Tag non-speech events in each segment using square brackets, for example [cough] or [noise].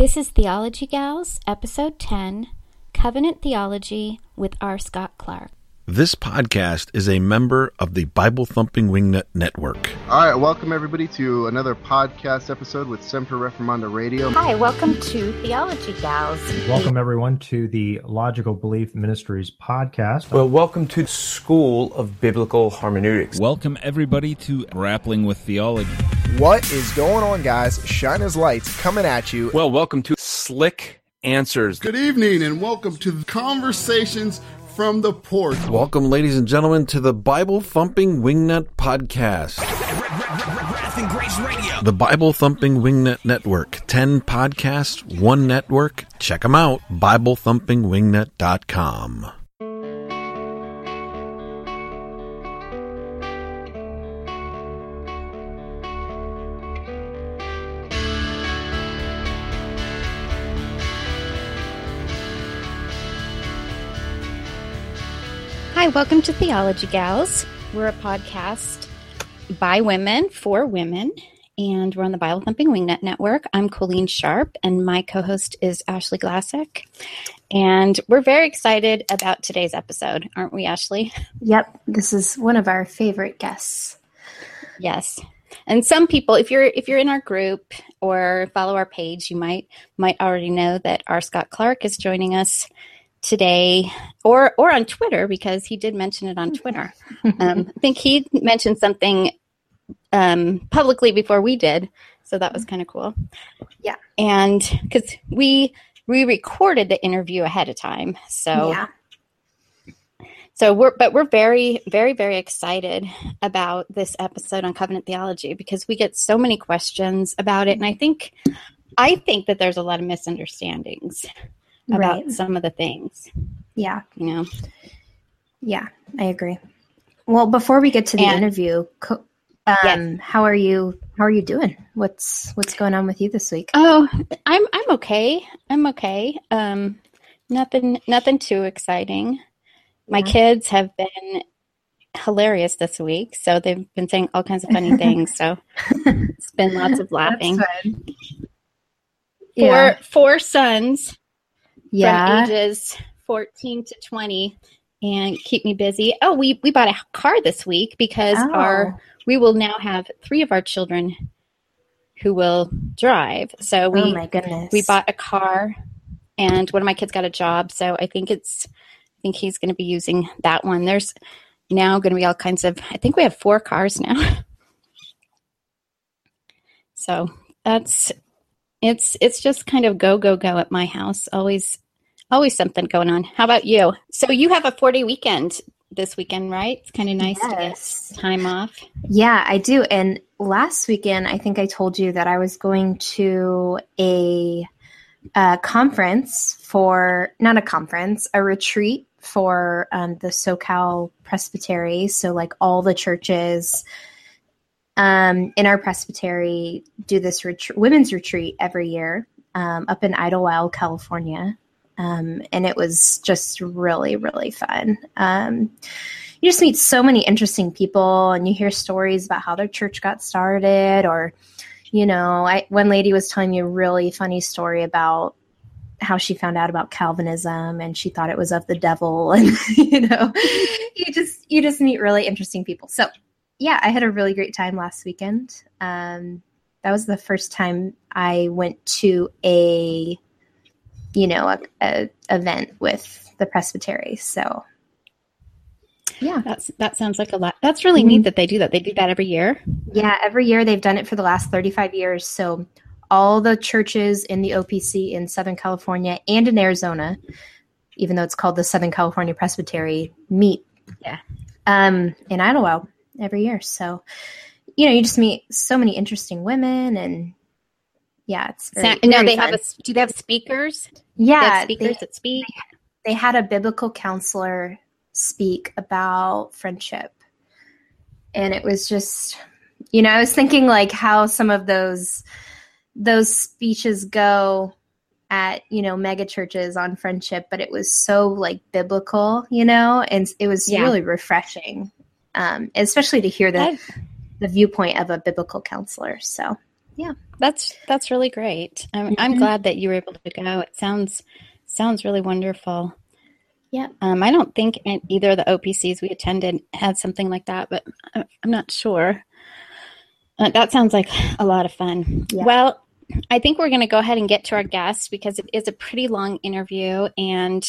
This is Theology Gals, Episode 10 Covenant Theology with R. Scott Clark. This podcast is a member of the Bible Thumping Wingnut Network. All right, welcome everybody to another podcast episode with Semper Reformanda Radio. Hi, welcome to Theology Gals. Welcome everyone to the Logical Belief Ministries podcast. Well, welcome to School of Biblical Hermeneutics. Welcome everybody to Grappling with Theology. What is going on, guys? Shine as lights coming at you. Well, welcome to Slick Answers. Good evening and welcome to Conversations from the Porch. Welcome, ladies and gentlemen, to the Bible Thumping Wingnut Podcast. The Bible Thumping Wingnut Network. 10 podcasts, one network. Check them out. BibleThumpingWingnut.com. Hi, welcome to Theology Gals. We're a podcast by women for women, and we're on the Bible Thumping Wingnut Network. I'm Colleen Sharp, and my co host is Ashley Glassick. And we're very excited about today's episode, aren't we, Ashley? Yep, this is one of our favorite guests. Yes. And some people, if you're if you're in our group or follow our page, you might might already know that R. Scott Clark is joining us today or or on Twitter because he did mention it on Twitter. [laughs] Um, I think he mentioned something um, publicly before we did, so that was kind of cool. Yeah, and because we we recorded the interview ahead of time, so yeah. So we're but we're very very very excited about this episode on covenant theology because we get so many questions about it and I think I think that there's a lot of misunderstandings about Right. some of the things, Yeah, you know. yeah, I agree. Well, before we get to the And- interview, co- um, Yes. how are you? How are you doing? What's what's going on with you this week? Oh, I'm I'm okay. I'm okay. Um nothing nothing too exciting. My Yeah. kids have been hilarious this week, so they've been saying all kinds of funny [laughs] things, so it's been lots of laughing. Four Yeah, four sons yeah. from ages 14 to 20 and keep me busy. Oh, we we bought a car this week because Oh. our we will now have three of our children who will drive. So oh we oh my goodness, we bought a car and one of my kids got a job so i think it's i think he's going to be using that one there's now going to be all kinds of i think we have four cars now [laughs] so that's it's it's just kind of go go go at my house always always something going on how about you so you have a four day weekend this weekend right it's kind of nice Yes. to get time off Yeah, I do. And last weekend, I think I told you that I was going to a, uh conference for not a conference, a retreat for um, the SoCal Presbytery. So, like all the churches um, in our presbytery do this ret- women's retreat every year um, up in Idyllwild, California. Um, and it was just really, really fun. Um, you just meet so many interesting people and you hear stories about how their church got started or you know I, one lady was telling me a really funny story about how she found out about calvinism and she thought it was of the devil [laughs] and you know you just you just meet really interesting people so yeah i had a really great time last weekend um, that was the first time i went to a you know a, a event with the presbytery so yeah that's that sounds like a lot that's really neat that they do that they do that every year Yeah, every year they've done it for the last 35 years. So all the churches in the OPC in Southern California and in Arizona, even though it's called the Southern California Presbytery, meet Yeah. um, in Idyllwild every year. So, you know, you just meet so many interesting women and yeah, it's very, Sa- no they fun. have a do they have speakers They yeah, have speakers they, that speak they had a biblical counselor speak about friendship. And it was just, you know, I was thinking like how some of those those speeches go at, you know, mega churches on friendship, but it was so like biblical, you know, and it was Yeah. really refreshing. Um, especially to hear the I've- the viewpoint of a biblical counselor. So, yeah, that's that's really great. I'm mm-hmm. I'm glad that you were able to go. It sounds sounds really wonderful. Yeah. Um, I don't think either of the OPCs we attended had something like that, but I'm not sure. Uh, that sounds like a lot of fun. Yeah. Well, I think we're going to go ahead and get to our guests because it is a pretty long interview. And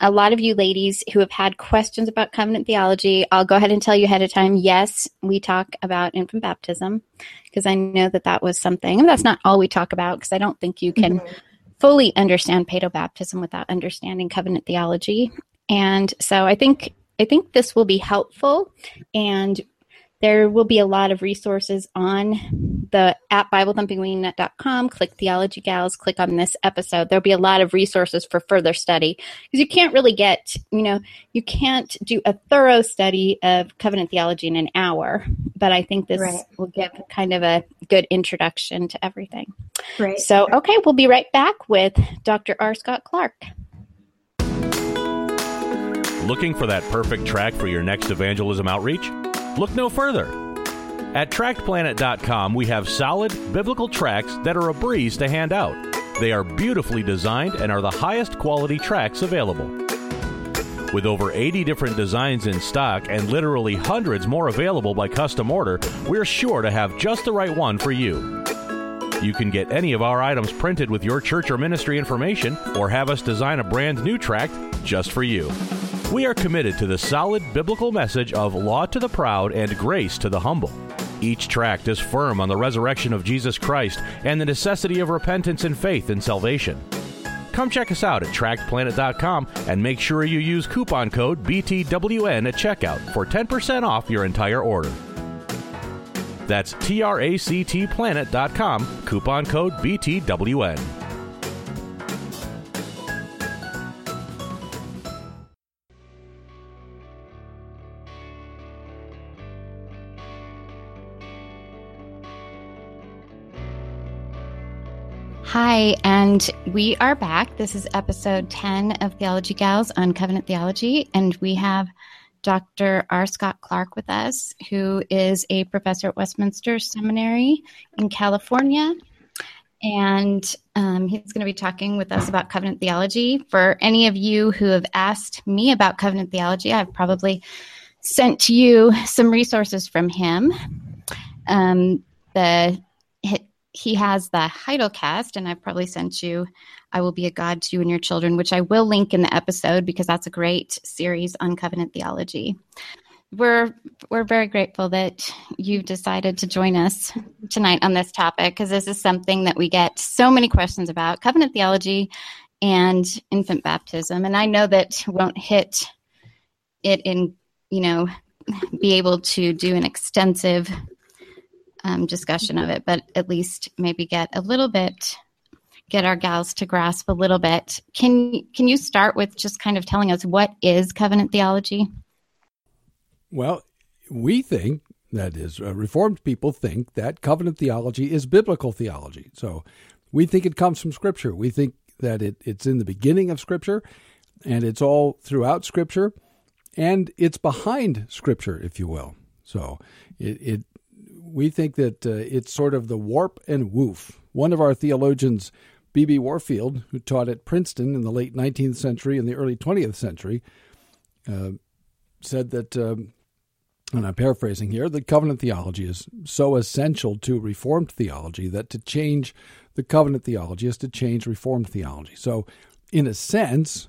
a lot of you ladies who have had questions about covenant theology, I'll go ahead and tell you ahead of time yes, we talk about infant baptism because I know that that was something. And that's not all we talk about because I don't think you can. Mm-hmm fully understand paedobaptism without understanding covenant theology. And so I think I think this will be helpful and there will be a lot of resources on the at BibleThumpingWingnut.com. Click Theology Gals, click on this episode. There'll be a lot of resources for further study because you can't really get, you know, you can't do a thorough study of covenant theology in an hour. But I think this right. will give kind of a good introduction to everything. Right. So, okay, we'll be right back with Dr. R. Scott Clark. Looking for that perfect tract for your next evangelism outreach? Look no further. At TractPlanet.com, we have solid biblical tracts that are a breeze to hand out. They are beautifully designed and are the highest quality tracts available. With over 80 different designs in stock and literally hundreds more available by custom order, we're sure to have just the right one for you. You can get any of our items printed with your church or ministry information, or have us design a brand new tract just for you. We are committed to the solid biblical message of law to the proud and grace to the humble. Each tract is firm on the resurrection of Jesus Christ and the necessity of repentance and faith in salvation. Come check us out at tractplanet.com and make sure you use coupon code BTWN at checkout for 10% off your entire order. That's tractplanet.com, coupon code BTWN. Hi, and we are back. This is episode 10 of Theology Gals on Covenant Theology, and we have Dr. R. Scott Clark with us, who is a professor at Westminster Seminary in California. And um, he's going to be talking with us about covenant theology. For any of you who have asked me about covenant theology, I've probably sent you some resources from him. Um, the he has the Heidelcast, and I've probably sent you I Will Be a God to You and Your Children, which I will link in the episode because that's a great series on covenant theology. We're we're very grateful that you've decided to join us tonight on this topic because this is something that we get so many questions about covenant theology and infant baptism. And I know that won't hit it in, you know, be able to do an extensive um, discussion of it, but at least maybe get a little bit, get our gals to grasp a little bit. Can can you start with just kind of telling us what is covenant theology? Well, we think that is uh, Reformed people think that covenant theology is biblical theology. So we think it comes from Scripture. We think that it, it's in the beginning of Scripture, and it's all throughout Scripture, and it's behind Scripture, if you will. So it, it we think that uh, it's sort of the warp and woof. One of our theologians, B.B. Warfield, who taught at Princeton in the late 19th century and the early 20th century, uh, said that, um, and I'm paraphrasing here, that covenant theology is so essential to Reformed theology that to change the covenant theology is to change Reformed theology. So, in a sense,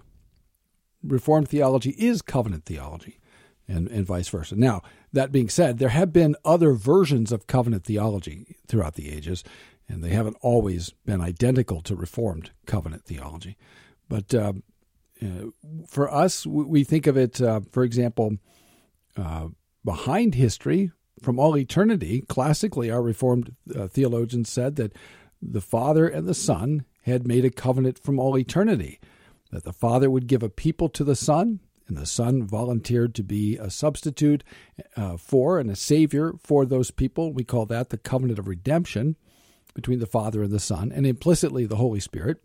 Reformed theology is covenant theology and, and vice versa. Now, that being said, there have been other versions of covenant theology throughout the ages, and they haven't always been identical to Reformed covenant theology. But uh, uh, for us, we think of it, uh, for example, uh, behind history from all eternity. Classically, our Reformed uh, theologians said that the Father and the Son had made a covenant from all eternity, that the Father would give a people to the Son, and the Son volunteered to be a substitute uh, for and a Savior for those people. We call that the covenant of redemption between the Father and the Son, and implicitly the Holy Spirit.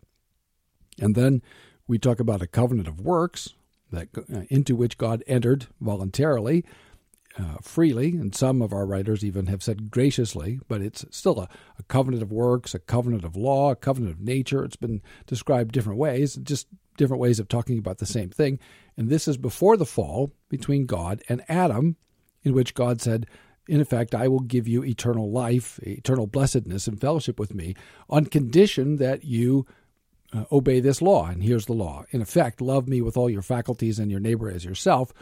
And then we talk about a covenant of works that uh, into which God entered voluntarily, uh, freely, and some of our writers even have said graciously, but it's still a, a, covenant of works, a covenant of law, a covenant of nature. It's been described different ways, just different ways of talking about the same thing. And this is before the fall between God and Adam, in which God said, in effect, I will give you eternal life, eternal blessedness, and fellowship with me on condition that you uh, obey this law. And here's the law. In effect, love me with all your faculties and your neighbor as yourself.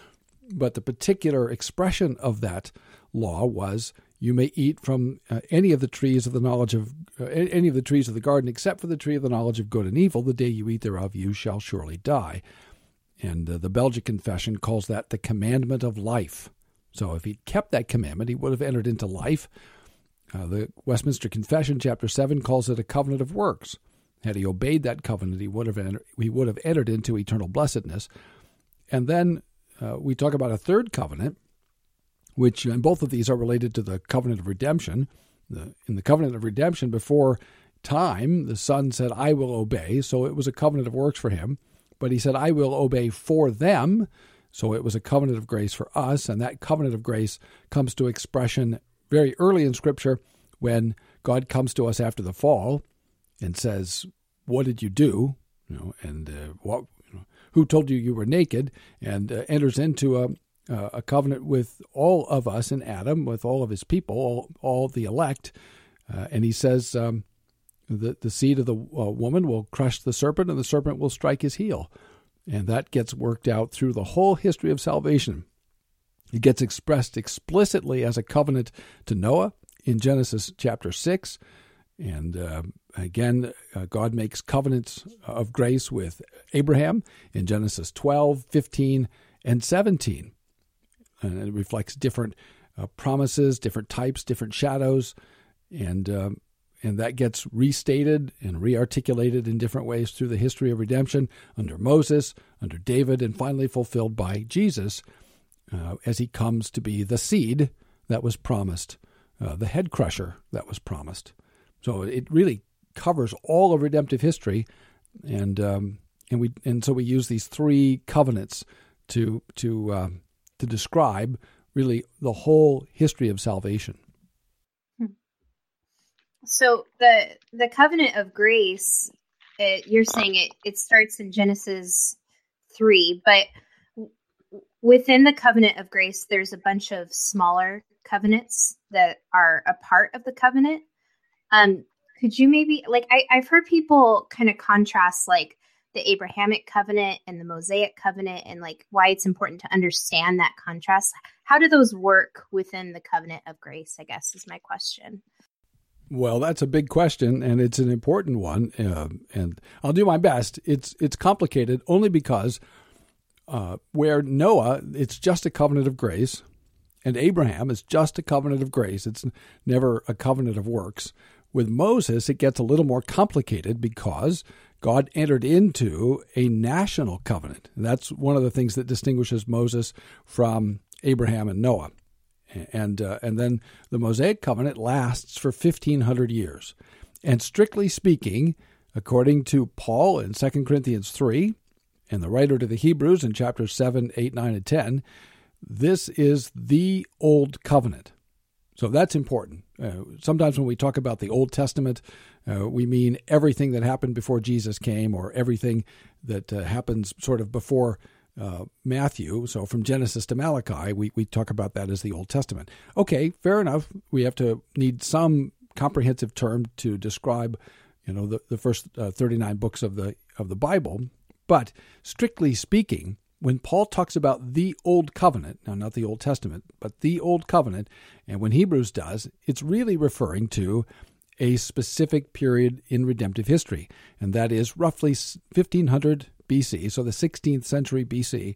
But the particular expression of that law was you may eat from uh, any of the trees of the knowledge of uh, any of the trees of the garden except for the tree of the knowledge of good and evil the day you eat thereof you shall surely die and uh, the belgic confession calls that the commandment of life so if he'd kept that commandment he would have entered into life uh, the westminster confession chapter 7 calls it a covenant of works had he obeyed that covenant he would have entered, he would have entered into eternal blessedness and then uh, we talk about a third covenant, which, and both of these are related to the covenant of redemption. The, in the covenant of redemption, before time, the Son said, I will obey. So it was a covenant of works for him. But he said, I will obey for them. So it was a covenant of grace for us. And that covenant of grace comes to expression very early in Scripture when God comes to us after the fall and says, What did you do? You know, and uh, what who told you you were naked, and uh, enters into a, uh, a covenant with all of us in Adam, with all of his people, all, all the elect. Uh, and he says, um, the, the seed of the uh, woman will crush the serpent, and the serpent will strike his heel. And that gets worked out through the whole history of salvation. It gets expressed explicitly as a covenant to Noah in Genesis chapter 6. And uh, again, uh, God makes covenants of grace with Abraham in Genesis 12, 15, and 17. And it reflects different uh, promises, different types, different shadows. And, um, and that gets restated and rearticulated in different ways through the history of redemption under Moses, under David, and finally fulfilled by Jesus uh, as he comes to be the seed that was promised, uh, the head crusher that was promised. So it really covers all of redemptive history, and um, and we and so we use these three covenants to to uh, to describe really the whole history of salvation. So the the covenant of grace, it, you're saying it it starts in Genesis three, but within the covenant of grace, there's a bunch of smaller covenants that are a part of the covenant. Um, could you maybe like I, I've heard people kind of contrast like the Abrahamic covenant and the Mosaic covenant and like why it's important to understand that contrast. How do those work within the covenant of grace? I guess is my question. Well, that's a big question, and it's an important one, uh, and I'll do my best. It's it's complicated only because uh, where Noah, it's just a covenant of grace, and Abraham is just a covenant of grace. It's never a covenant of works. With Moses, it gets a little more complicated because God entered into a national covenant. And that's one of the things that distinguishes Moses from Abraham and Noah. And, uh, and then the Mosaic covenant lasts for 1,500 years. And strictly speaking, according to Paul in 2 Corinthians 3 and the writer to the Hebrews in chapters 7, 8, 9, and 10, this is the Old Covenant. So that's important. Uh, sometimes when we talk about the Old Testament, uh, we mean everything that happened before Jesus came or everything that uh, happens sort of before uh, Matthew. So from Genesis to Malachi, we, we talk about that as the Old Testament. Okay, fair enough. We have to need some comprehensive term to describe, you know, the, the first uh, 39 books of the of the Bible. But strictly speaking, when Paul talks about the Old Covenant, now not the Old Testament, but the Old Covenant, and when Hebrews does, it's really referring to a specific period in redemptive history, and that is roughly 1500 BC, so the 16th century BC,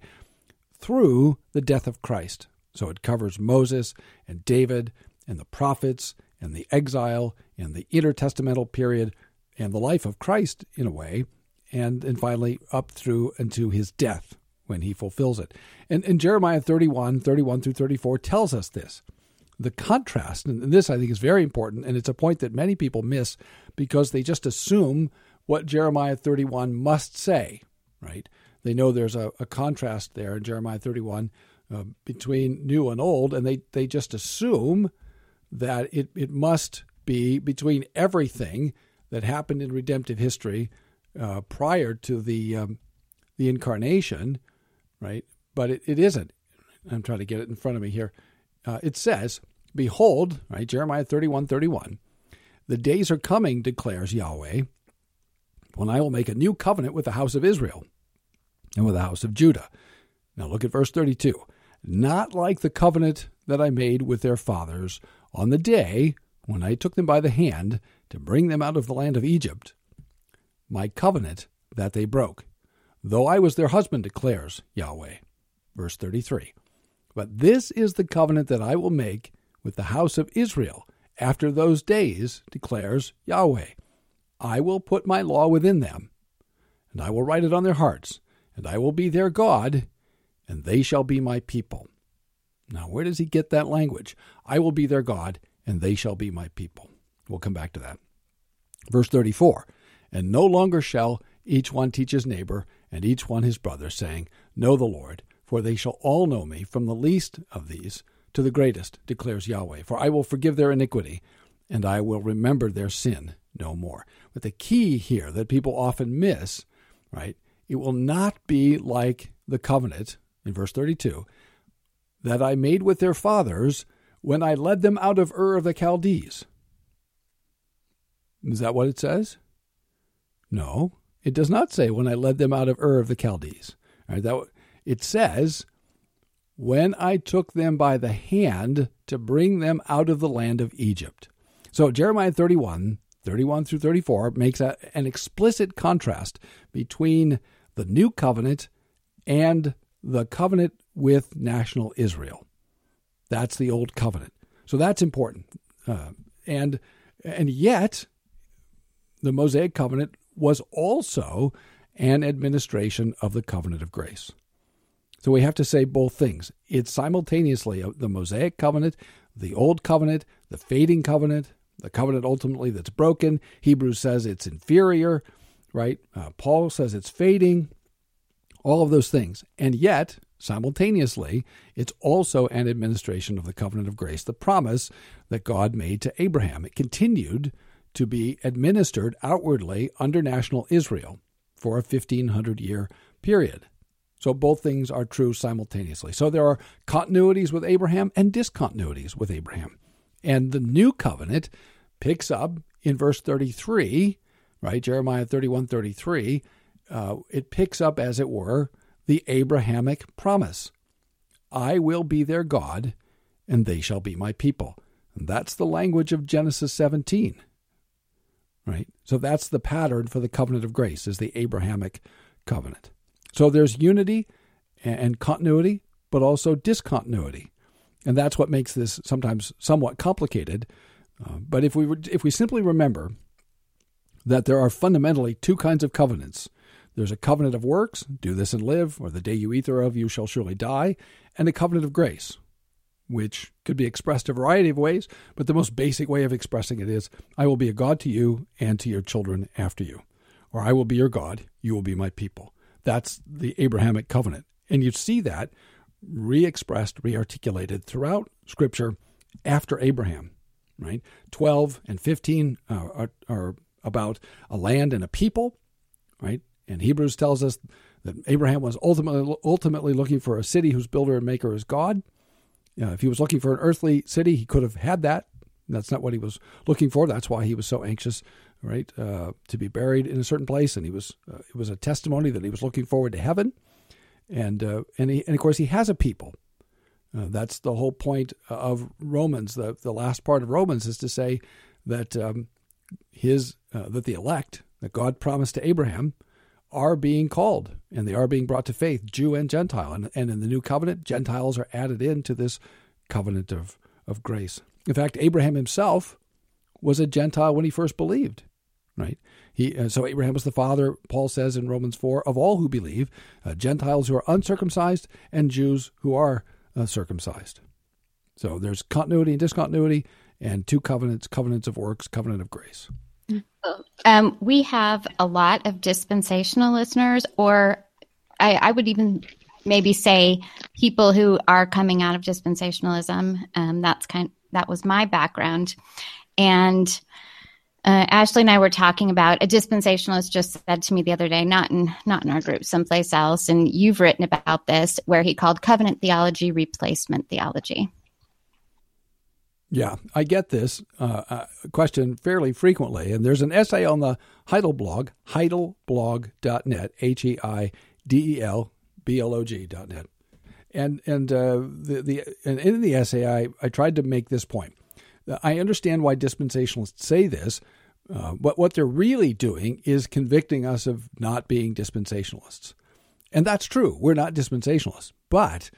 through the death of Christ. So it covers Moses and David and the prophets and the exile and the intertestamental period and the life of Christ in a way, and, and finally up through into his death when he fulfills it. And, and Jeremiah 31, 31 through 34 tells us this. The contrast, and this I think is very important, and it's a point that many people miss because they just assume what Jeremiah 31 must say, right? They know there's a, a contrast there in Jeremiah 31 uh, between new and old, and they, they just assume that it, it must be between everything that happened in redemptive history uh, prior to the um, the incarnation, right? But it, it isn't. I'm trying to get it in front of me here. Uh, it says, Behold, right, Jeremiah 31 31, the days are coming, declares Yahweh, when I will make a new covenant with the house of Israel and with the house of Judah. Now look at verse 32. Not like the covenant that I made with their fathers on the day when I took them by the hand to bring them out of the land of Egypt, my covenant that they broke, though I was their husband, declares Yahweh. Verse 33. But this is the covenant that I will make with the house of Israel after those days, declares Yahweh. I will put my law within them, and I will write it on their hearts, and I will be their God, and they shall be my people. Now, where does he get that language? I will be their God, and they shall be my people. We'll come back to that. Verse 34 And no longer shall each one teach his neighbor, and each one his brother, saying, Know the Lord, for they shall all know me, from the least of these to the greatest, declares Yahweh. For I will forgive their iniquity, and I will remember their sin no more. But the key here that people often miss, right, it will not be like the covenant in verse 32 that I made with their fathers when I led them out of Ur of the Chaldees. Is that what it says? No, it does not say when I led them out of Ur of the Chaldees. All right, that, it says when I took them by the hand to bring them out of the land of Egypt. So Jeremiah 31, 31 through 34 makes a, an explicit contrast between the new covenant and the covenant with national Israel. That's the old covenant. So that's important. Uh, and and yet the Mosaic covenant was also an administration of the covenant of grace. So we have to say both things. It's simultaneously the Mosaic covenant, the old covenant, the fading covenant, the covenant ultimately that's broken. Hebrews says it's inferior, right? Uh, Paul says it's fading, all of those things. And yet, simultaneously, it's also an administration of the covenant of grace, the promise that God made to Abraham. It continued to be administered outwardly under national Israel for a 1500 year period. So both things are true simultaneously. So there are continuities with Abraham and discontinuities with Abraham. And the new covenant picks up in verse 33, right? Jeremiah 31 33. Uh, it picks up, as it were, the Abrahamic promise I will be their God, and they shall be my people. And that's the language of Genesis 17. Right? So that's the pattern for the covenant of grace, is the Abrahamic covenant. So there's unity and continuity, but also discontinuity. And that's what makes this sometimes somewhat complicated. Uh, but if we if we simply remember that there are fundamentally two kinds of covenants. There's a covenant of works, do this and live, or the day you eat thereof you shall surely die, and a covenant of grace, which could be expressed a variety of ways, but the most basic way of expressing it is I will be a God to you and to your children after you. Or I will be your God, you will be my people. That's the Abrahamic covenant. And you see that re expressed, re articulated throughout Scripture after Abraham, right? 12 and 15 uh, are, are about a land and a people, right? And Hebrews tells us that Abraham was ultimately, ultimately looking for a city whose builder and maker is God. Uh, if he was looking for an earthly city, he could have had that. That's not what he was looking for. That's why he was so anxious right, uh, to be buried in a certain place, and he was uh, it was a testimony that he was looking forward to heaven, and uh, and he, and of course he has a people. Uh, that's the whole point of Romans. The the last part of Romans is to say that um, his uh, that the elect that God promised to Abraham are being called and they are being brought to faith, Jew and Gentile, and and in the new covenant, Gentiles are added into this covenant of of grace. In fact, Abraham himself was a Gentile when he first believed right? He uh, so Abraham was the father. Paul says in Romans four of all who believe, uh, Gentiles who are uncircumcised and Jews who are uh, circumcised. So there's continuity and discontinuity, and two covenants: covenants of works, covenant of grace. Um, we have a lot of dispensational listeners, or I, I would even maybe say people who are coming out of dispensationalism. Um, that's kind. That was my background, and uh, Ashley and I were talking about a dispensationalist just said to me the other day, not in not in our group, someplace else, and you've written about this, where he called covenant theology replacement theology. Yeah, I get this uh, uh, question fairly frequently, and there's an essay on the Heidel blog, heidelblog.net, H E I D E L B L O G.net, and and uh, the the and in the essay I I tried to make this point I understand why dispensationalists say this, uh, but what they're really doing is convicting us of not being dispensationalists. And that's true. We're not dispensationalists. But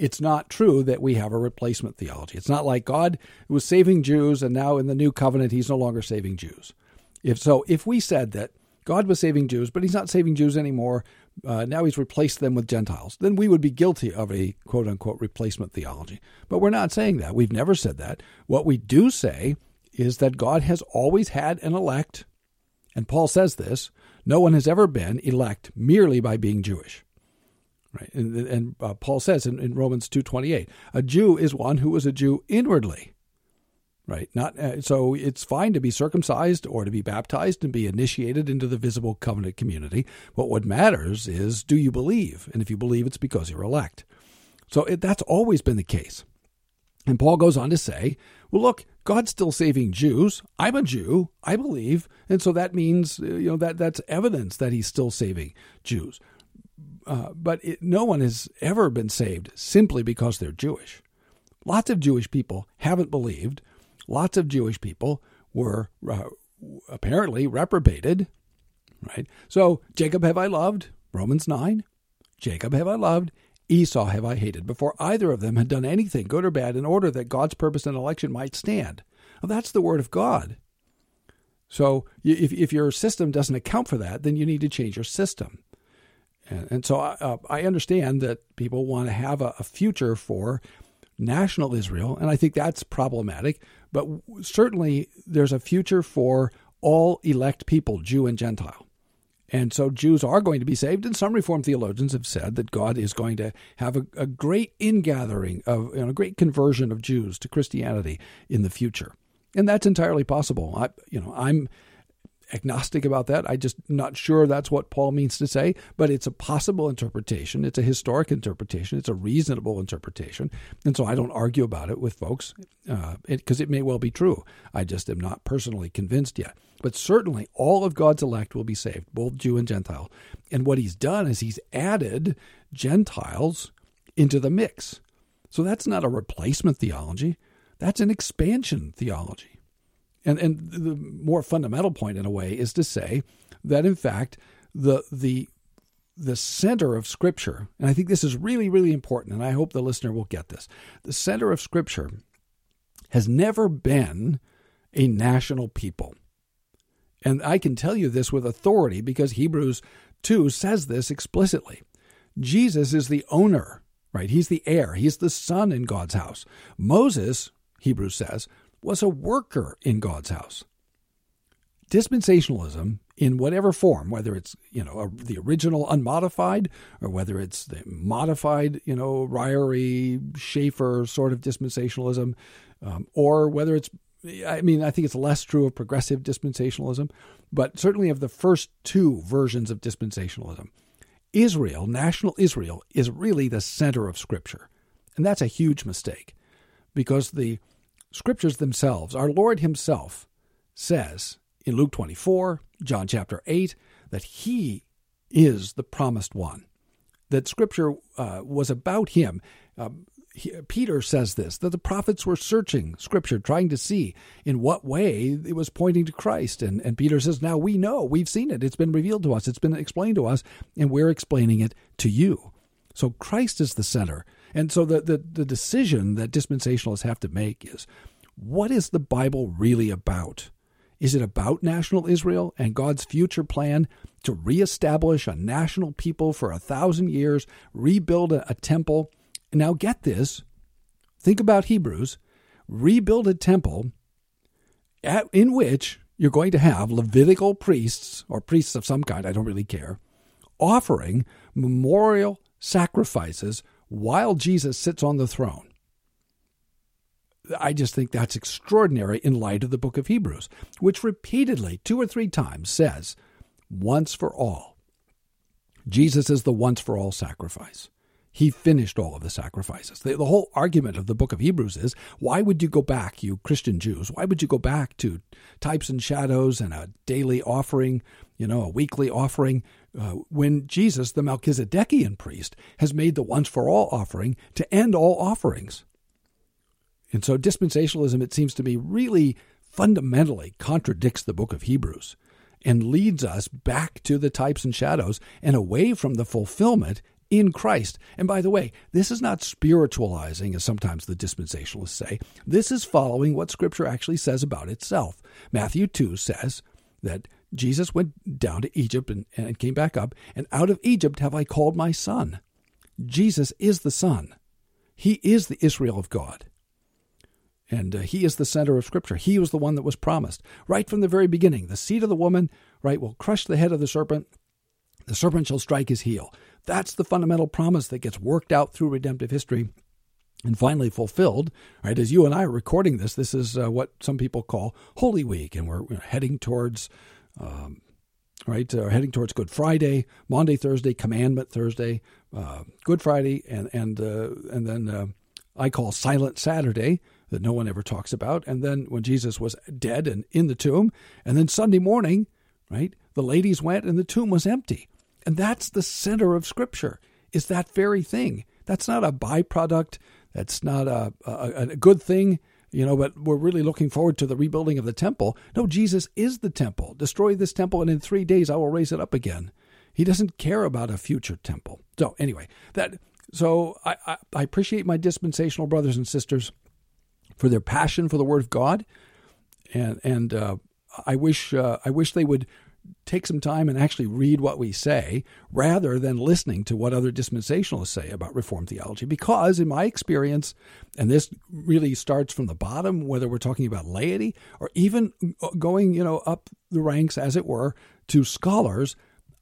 it's not true that we have a replacement theology. It's not like God was saving Jews and now in the new covenant he's no longer saving Jews. If so, if we said that God was saving Jews, but he's not saving Jews anymore, uh, now he's replaced them with Gentiles, then we would be guilty of a quote unquote replacement theology. But we're not saying that. We've never said that. What we do say is that God has always had an elect, and Paul says this no one has ever been elect merely by being Jewish. Right? And, and uh, Paul says in, in Romans 2.28, a Jew is one who is a Jew inwardly right? Not uh, so it's fine to be circumcised or to be baptized and be initiated into the visible covenant community. But what matters is do you believe? And if you believe, it's because you're elect. So it, that's always been the case. And Paul goes on to say, well, look, God's still saving Jews. I'm a Jew. I believe. And so that means, uh, you know, that that's evidence that he's still saving Jews. Uh, but it, no one has ever been saved simply because they're Jewish. Lots of Jewish people haven't believed lots of Jewish people were uh, apparently reprobated, right? So Jacob have I loved, Romans 9. Jacob have I loved, Esau have I hated, before either of them had done anything, good or bad, in order that God's purpose and election might stand. Well, that's the word of God. So if, if your system doesn't account for that, then you need to change your system. And, and so I, uh, I understand that people want to have a, a future for national Israel, and I think that's problematic. But certainly there's a future for all elect people, Jew and Gentile. And so Jews are going to be saved, and some Reformed theologians have said that God is going to have a, a great ingathering of you know, a great conversion of Jews to Christianity in the future, and that's entirely possible. I, you know, I'm agnostic about that. I just not sure that's what Paul means to say, but it's a possible interpretation. It's a historic interpretation. It's a reasonable interpretation, and so I don't argue about it with folks because uh, it, it may well be true. I just am not personally convinced yet. But certainly, all of God's elect will be saved, both Jew and Gentile. And what He's done is He's added Gentiles into the mix. So that's not a replacement theology. That's an expansion theology. And and the more fundamental point in a way is to say that in fact the the the center of scripture, and I think this is really, really important, and I hope the listener will get this. The center of scripture has never been a national people. And I can tell you this with authority because Hebrews 2 says this explicitly. Jesus is the owner, right? He's the heir, he's the son in God's house. Moses, Hebrews says, was a worker in God's house. Dispensationalism, in whatever form, whether it's you know a, the original unmodified or whether it's the modified, you know, Ryrie Chafer sort of dispensationalism, um, or whether it's I mean, I think it's less true of progressive dispensationalism, but certainly of the first two versions of dispensationalism. Israel, national Israel, is really the center of Scripture. And that's a huge mistake because the scriptures themselves, our Lord Himself says in Luke 24, John chapter 8, that He is the promised one, that scripture uh, was about Him. Um, Peter says this that the prophets were searching scripture, trying to see in what way it was pointing to Christ. And, and Peter says, Now we know, we've seen it, it's been revealed to us, it's been explained to us, and we're explaining it to you. So Christ is the center. And so the, the, the decision that dispensationalists have to make is what is the Bible really about? Is it about national Israel and God's future plan to reestablish a national people for a thousand years, rebuild a, a temple? Now, get this think about Hebrews rebuild a temple at, in which you're going to have Levitical priests or priests of some kind, I don't really care, offering memorial sacrifices while Jesus sits on the throne. I just think that's extraordinary in light of the book of Hebrews, which repeatedly, two or three times, says, once for all. Jesus is the once for all sacrifice. He finished all of the sacrifices. The, the, whole argument of the book of Hebrews is why would you go back, you Christian Jews? Why would you go back to types and shadows and a daily offering, you know, a weekly offering, uh, when Jesus, the Melchizedekian priest, has made the once for all offering to end all offerings? And so dispensationalism, it seems to me, really fundamentally contradicts the book of Hebrews and leads us back to the types and shadows and away from the fulfillment in Christ. And by the way, this is not spiritualizing, as sometimes the dispensationalists say. This is following what Scripture actually says about itself. Matthew 2 says that Jesus went down to Egypt and, and came back up, and out of Egypt have I called my son. Jesus is the Son. He is the Israel of God. And uh, he is the center of Scripture. He was the one that was promised right from the very beginning. The seed of the woman, right, will crush the head of the serpent. The serpent shall strike his heel. That's the fundamental promise that gets worked out through redemptive history and finally fulfilled. Right, as you and I are recording this, this is uh, what some people call Holy Week, and we're, we're heading towards. Um, right, uh, heading towards Good Friday, Maundy, Thursday, Commandment Thursday, uh, Good Friday, and and uh, and then uh, I call Silent Saturday, that no one ever talks about. And then when Jesus was dead and in the tomb, and then Sunday morning, right, the ladies went and the tomb was empty. And that's the center of Scripture, is that very thing. That's not a byproduct. That's not a, a, a good thing, you know, but we're really looking forward to the rebuilding of the temple. No, Jesus is the temple. Destroy this temple, and in three days I will raise it up again. He doesn't care about a future temple. So anyway, that so I, I, I appreciate my dispensational brothers and sisters for their passion for the Word of God, and and uh, I wish uh, I wish they would take some time and actually read what we say rather than listening to what other dispensationalists say about Reformed theology. Because, in my experience, and this really starts from the bottom, whether we're talking about laity or even going, you know, up the ranks, as it were, to scholars,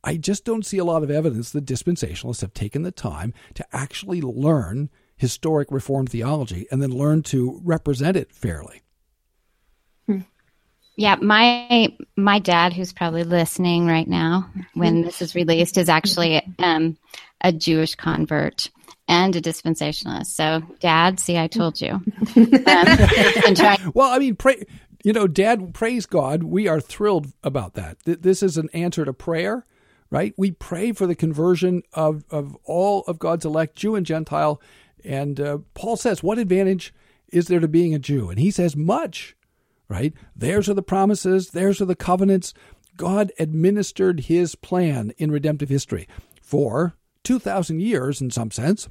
I just don't see a lot of evidence that dispensationalists have taken the time to actually learn historic Reformed theology and then learn to represent it fairly. Yeah, my my dad, who's probably listening right now when [laughs] this is released, is actually um, a Jewish convert and a dispensationalist. So, Dad, see, I told you. Um, [laughs] well, I mean, pray, you know, Dad, praise God. We are thrilled about that. This is an answer to prayer, right? We pray for the conversion of of all of God's elect, Jew and Gentile, and uh, Paul says, What advantage is there to being a Jew? And he says, Much, right? Theirs are the promises, theirs are the covenants. God administered his plan in redemptive history for 2,000 years, in some sense,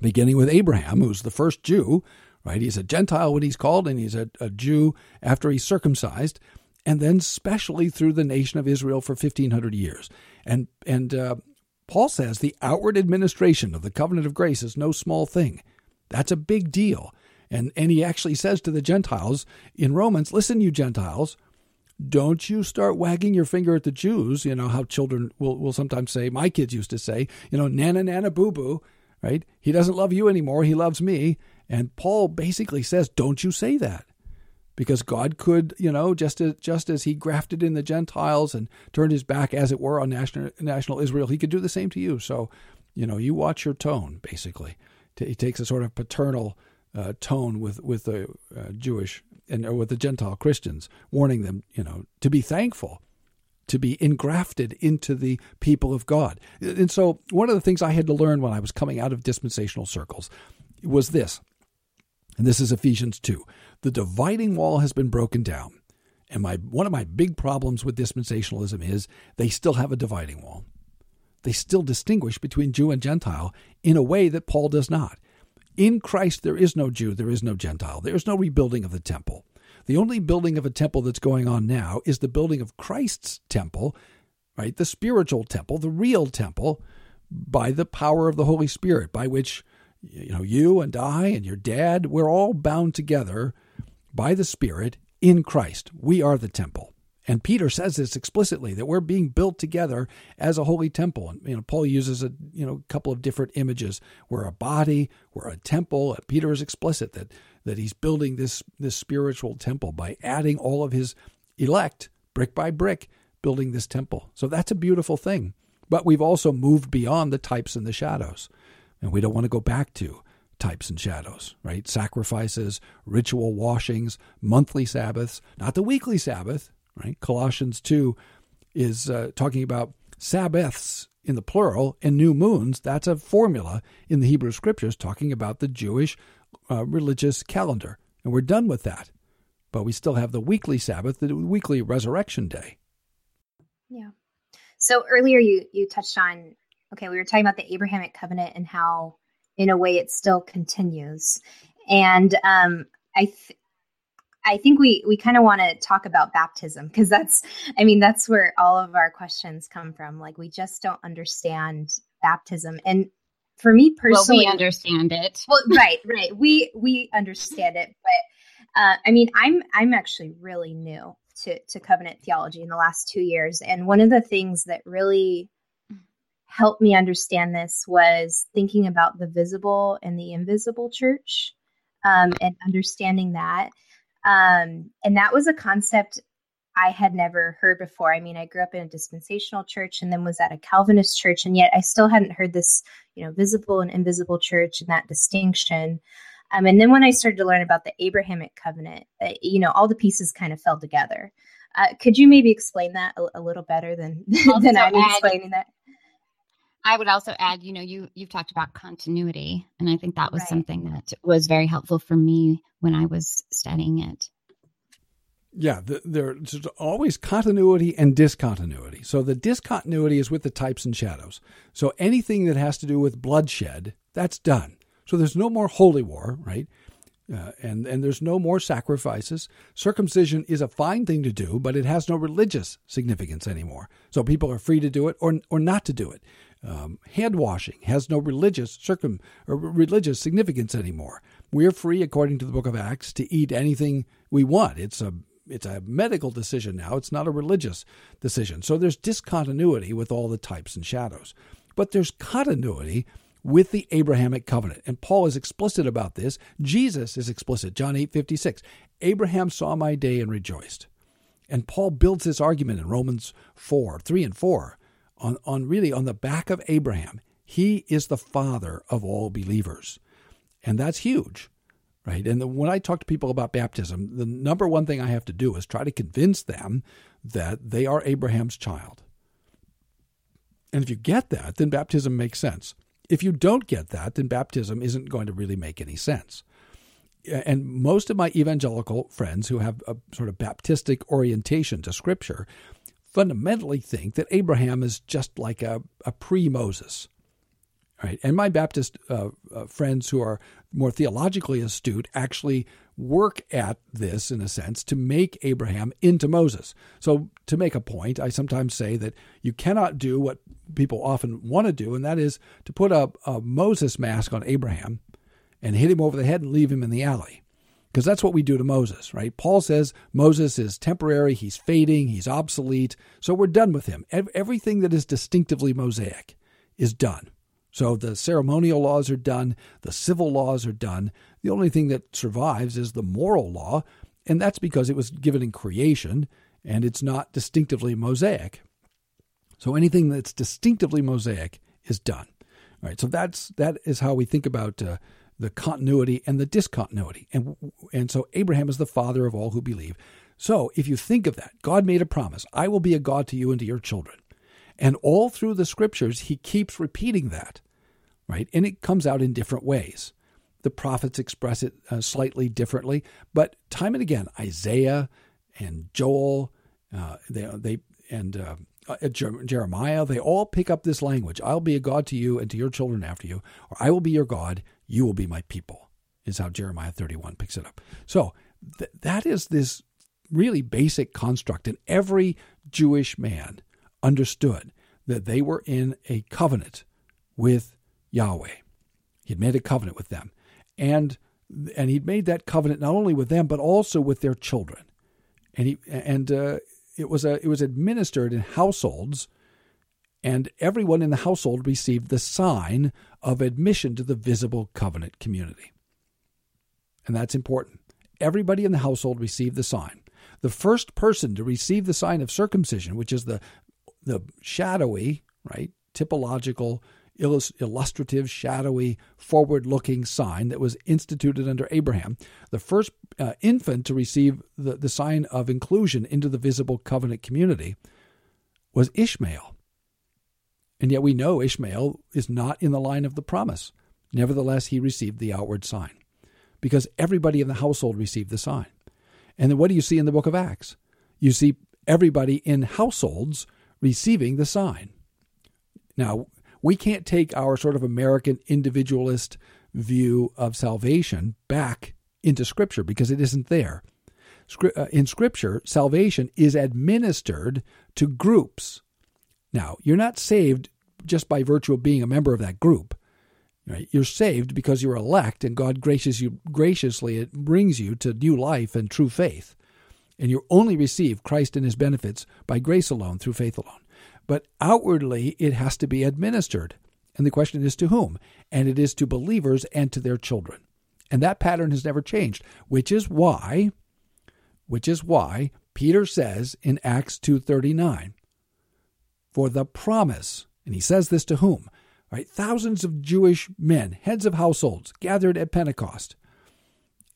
beginning with Abraham, who's the first Jew, right? He's a Gentile when he's called, and he's a, a Jew after he's circumcised and then specially through the nation of Israel for 1500 years. And and uh, Paul says the outward administration of the covenant of grace is no small thing. That's a big deal. And, and he actually says to the Gentiles in Romans, listen, you Gentiles, don't you start wagging your finger at the Jews. You know how children will, will sometimes say, my kids used to say, you know, nana, nana, boo boo, right? He doesn't love you anymore. He loves me. And Paul basically says, don't you say that because God could, you know, just as just as He grafted in the Gentiles and turned His back, as it were, on national national Israel, He could do the same to you. So, you know, you watch your tone. Basically, he takes a sort of paternal uh, tone with with the uh, Jewish and or with the Gentile Christians, warning them, you know, to be thankful. To be engrafted into the people of God. And so, one of the things I had to learn when I was coming out of dispensational circles was this, and this is Ephesians 2 the dividing wall has been broken down. And my one of my big problems with dispensationalism is they still have a dividing wall. They still distinguish between Jew and Gentile in a way that Paul does not. In Christ there is no Jew, there is no Gentile. There is no rebuilding of the temple. The only building of a temple that's going on now is the building of Christ's temple, right? The spiritual temple, the real temple by the power of the Holy Spirit by which you know you and I and your dad we're all bound together by the Spirit in Christ. We are the temple. And Peter says this explicitly that we're being built together as a holy temple. And you know, Paul uses a you know couple of different images. We're a body, we're a temple. Peter is explicit that that he's building this this spiritual temple by adding all of his elect brick by brick, building this temple. So that's a beautiful thing. But we've also moved beyond the types and the shadows. And we don't want to go back to types and shadows, right? Sacrifices, ritual washings, monthly Sabbaths, not the weekly Sabbath, right? Colossians 2 is uh, talking about Sabbaths in the plural and new moons. That's a formula in the Hebrew scriptures talking about the Jewish uh, religious calendar. And we're done with that. But we still have the weekly Sabbath, the weekly resurrection day. Yeah. So earlier you you touched on okay, we were talking about the Abrahamic covenant and how in a way it still continues. And um I th- I think we we kind of want to talk about baptism because that's I mean that's where all of our questions come from. Like we just don't understand baptism and for me personally well, we understand it. Well, right, right. We we understand it, but uh, I mean, I'm I'm actually really new to, to covenant theology in the last two years. And one of the things that really helped me understand this was thinking about the visible and the invisible church um, and understanding that. Um, and that was a concept I had never heard before. I mean, I grew up in a dispensational church and then was at a Calvinist church, and yet I still hadn't heard this, you know, visible and invisible church and that distinction. Um, and then when I started to learn about the Abrahamic covenant, uh, you know, all the pieces kind of fell together. Uh, could you maybe explain that a, a little better than [laughs] than I'm explaining that? I would also add, you know, you you've talked about continuity, and I think that was right. something that was very helpful for me when I was studying it. Yeah, the, there's always continuity and discontinuity. So the discontinuity is with the types and shadows. So anything that has to do with bloodshed, that's done. So there's no more holy war, right? Uh, and and there's no more sacrifices. Circumcision is a fine thing to do, but it has no religious significance anymore. So people are free to do it or or not to do it. Um, hand washing has no religious circum or religious significance anymore. We're free, according to the Book of Acts, to eat anything we want. It's a it's a medical decision now. It's not a religious decision. So there's discontinuity with all the types and shadows, but there's continuity with the Abrahamic covenant. And Paul is explicit about this. Jesus is explicit. John 8 56. Abraham saw my day and rejoiced. And Paul builds this argument in Romans 4, 3 and 4, on, on really on the back of Abraham. He is the father of all believers. And that's huge, right? And the, when I talk to people about baptism, the number one thing I have to do is try to convince them that they are Abraham's child. And if you get that, then baptism makes sense. If you don't get that, then baptism isn't going to really make any sense. And most of my evangelical friends who have a sort of Baptistic orientation to Scripture fundamentally think that Abraham is just like a, a pre Moses. Right? And my Baptist uh, uh, friends who are more theologically astute actually work at this in a sense to make Abraham into Moses. So, to make a point, I sometimes say that you cannot do what people often want to do, and that is to put a, a Moses mask on Abraham and hit him over the head and leave him in the alley. Because that's what we do to Moses, right? Paul says Moses is temporary, he's fading, he's obsolete, so we're done with him. Everything that is distinctively Mosaic is done. So the ceremonial laws are done, the civil laws are done. The only thing that survives is the moral law, and that's because it was given in creation and it's not distinctively Mosaic. So anything that's distinctively Mosaic is done. All right, so that's that is how we think about uh, the continuity and the discontinuity, and and so Abraham is the father of all who believe. So if you think of that, God made a promise: "I will be a God to you and to your children," and all through the scriptures, He keeps repeating that right? And it comes out in different ways. The prophets express it uh, slightly differently, but time and again, Isaiah and Joel, uh, they, they and uh, uh Jeremiah, they all pick up this language. I'll be a God to you and to your children after you, or I will be your God, you will be my people, is how Jeremiah 31 picks it up. So th- that is this really basic construct. And every Jewish man understood that they were in a covenant with Yahweh. He had made a covenant with them. And and he'd made that covenant not only with them but also with their children. And he and uh, it was a it was administered in households, and everyone in the household received the sign of admission to the visible covenant community. And that's important. Everybody in the household received the sign. The first person to receive the sign of circumcision, which is the the shadowy, right, typological illustrative, shadowy, forward looking sign that was instituted under Abraham, the first uh, infant to receive the, the sign of inclusion into the visible covenant community was Ishmael. And yet we know Ishmael is not in the line of the promise. Nevertheless, he received the outward sign because everybody in the household received the sign. And then what do you see in the book of Acts? You see everybody in households receiving the sign. Now, we can't take our sort of American individualist view of salvation back into Scripture because it isn't there. Uh, in Scripture, salvation is administered to groups. Now, you're not saved just by virtue of being a member of that group. Right? You're saved because you're elect, and God gracious you, graciously it brings you to new life and true faith. And you only receive Christ and His benefits by grace alone, through faith alone but outwardly it has to be administered. And the question is to whom? And it is to believers and to their children. And that pattern has never changed, which is why which is why Peter says in Acts 2:39 for the promise and he says this to whom? Right? Thousands of Jewish men, heads of households gathered at Pentecost.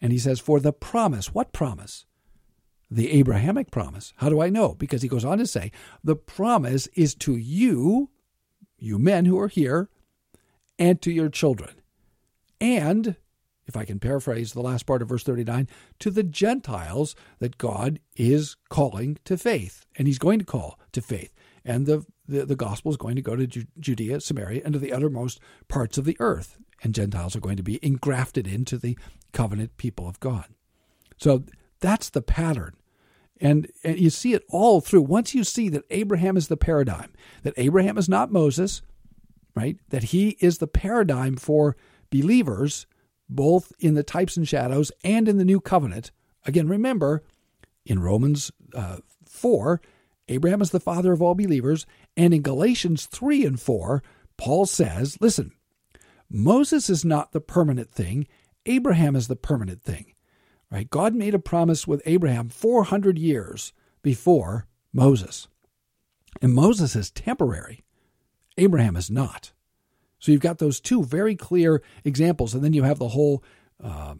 And he says for the promise, what promise? the Abrahamic promise. How do I know? Because he goes on to say, the promise is to you, you men who are here, and to your children. And, if I can paraphrase the last part of verse 39, to the Gentiles that God is calling to faith. And he's going to call to faith. And the, the, the gospel is going to go to Judea, Samaria, and to the uttermost parts of the earth. And Gentiles are going to be engrafted into the covenant people of God. So that's the pattern. And, and you see it all through. Once you see that Abraham is the paradigm, that Abraham is not Moses, right? That he is the paradigm for believers, both in the types and shadows and in the new covenant. Again, remember, in Romans uh, 4, Abraham is the father of all believers. And in Galatians 3 and 4, Paul says, listen, Moses is not the permanent thing, Abraham is the permanent thing. Right? God made a promise with Abraham 400 years before Moses. And Moses is temporary. Abraham is not. So you've got those two very clear examples, and then you have the whole uh,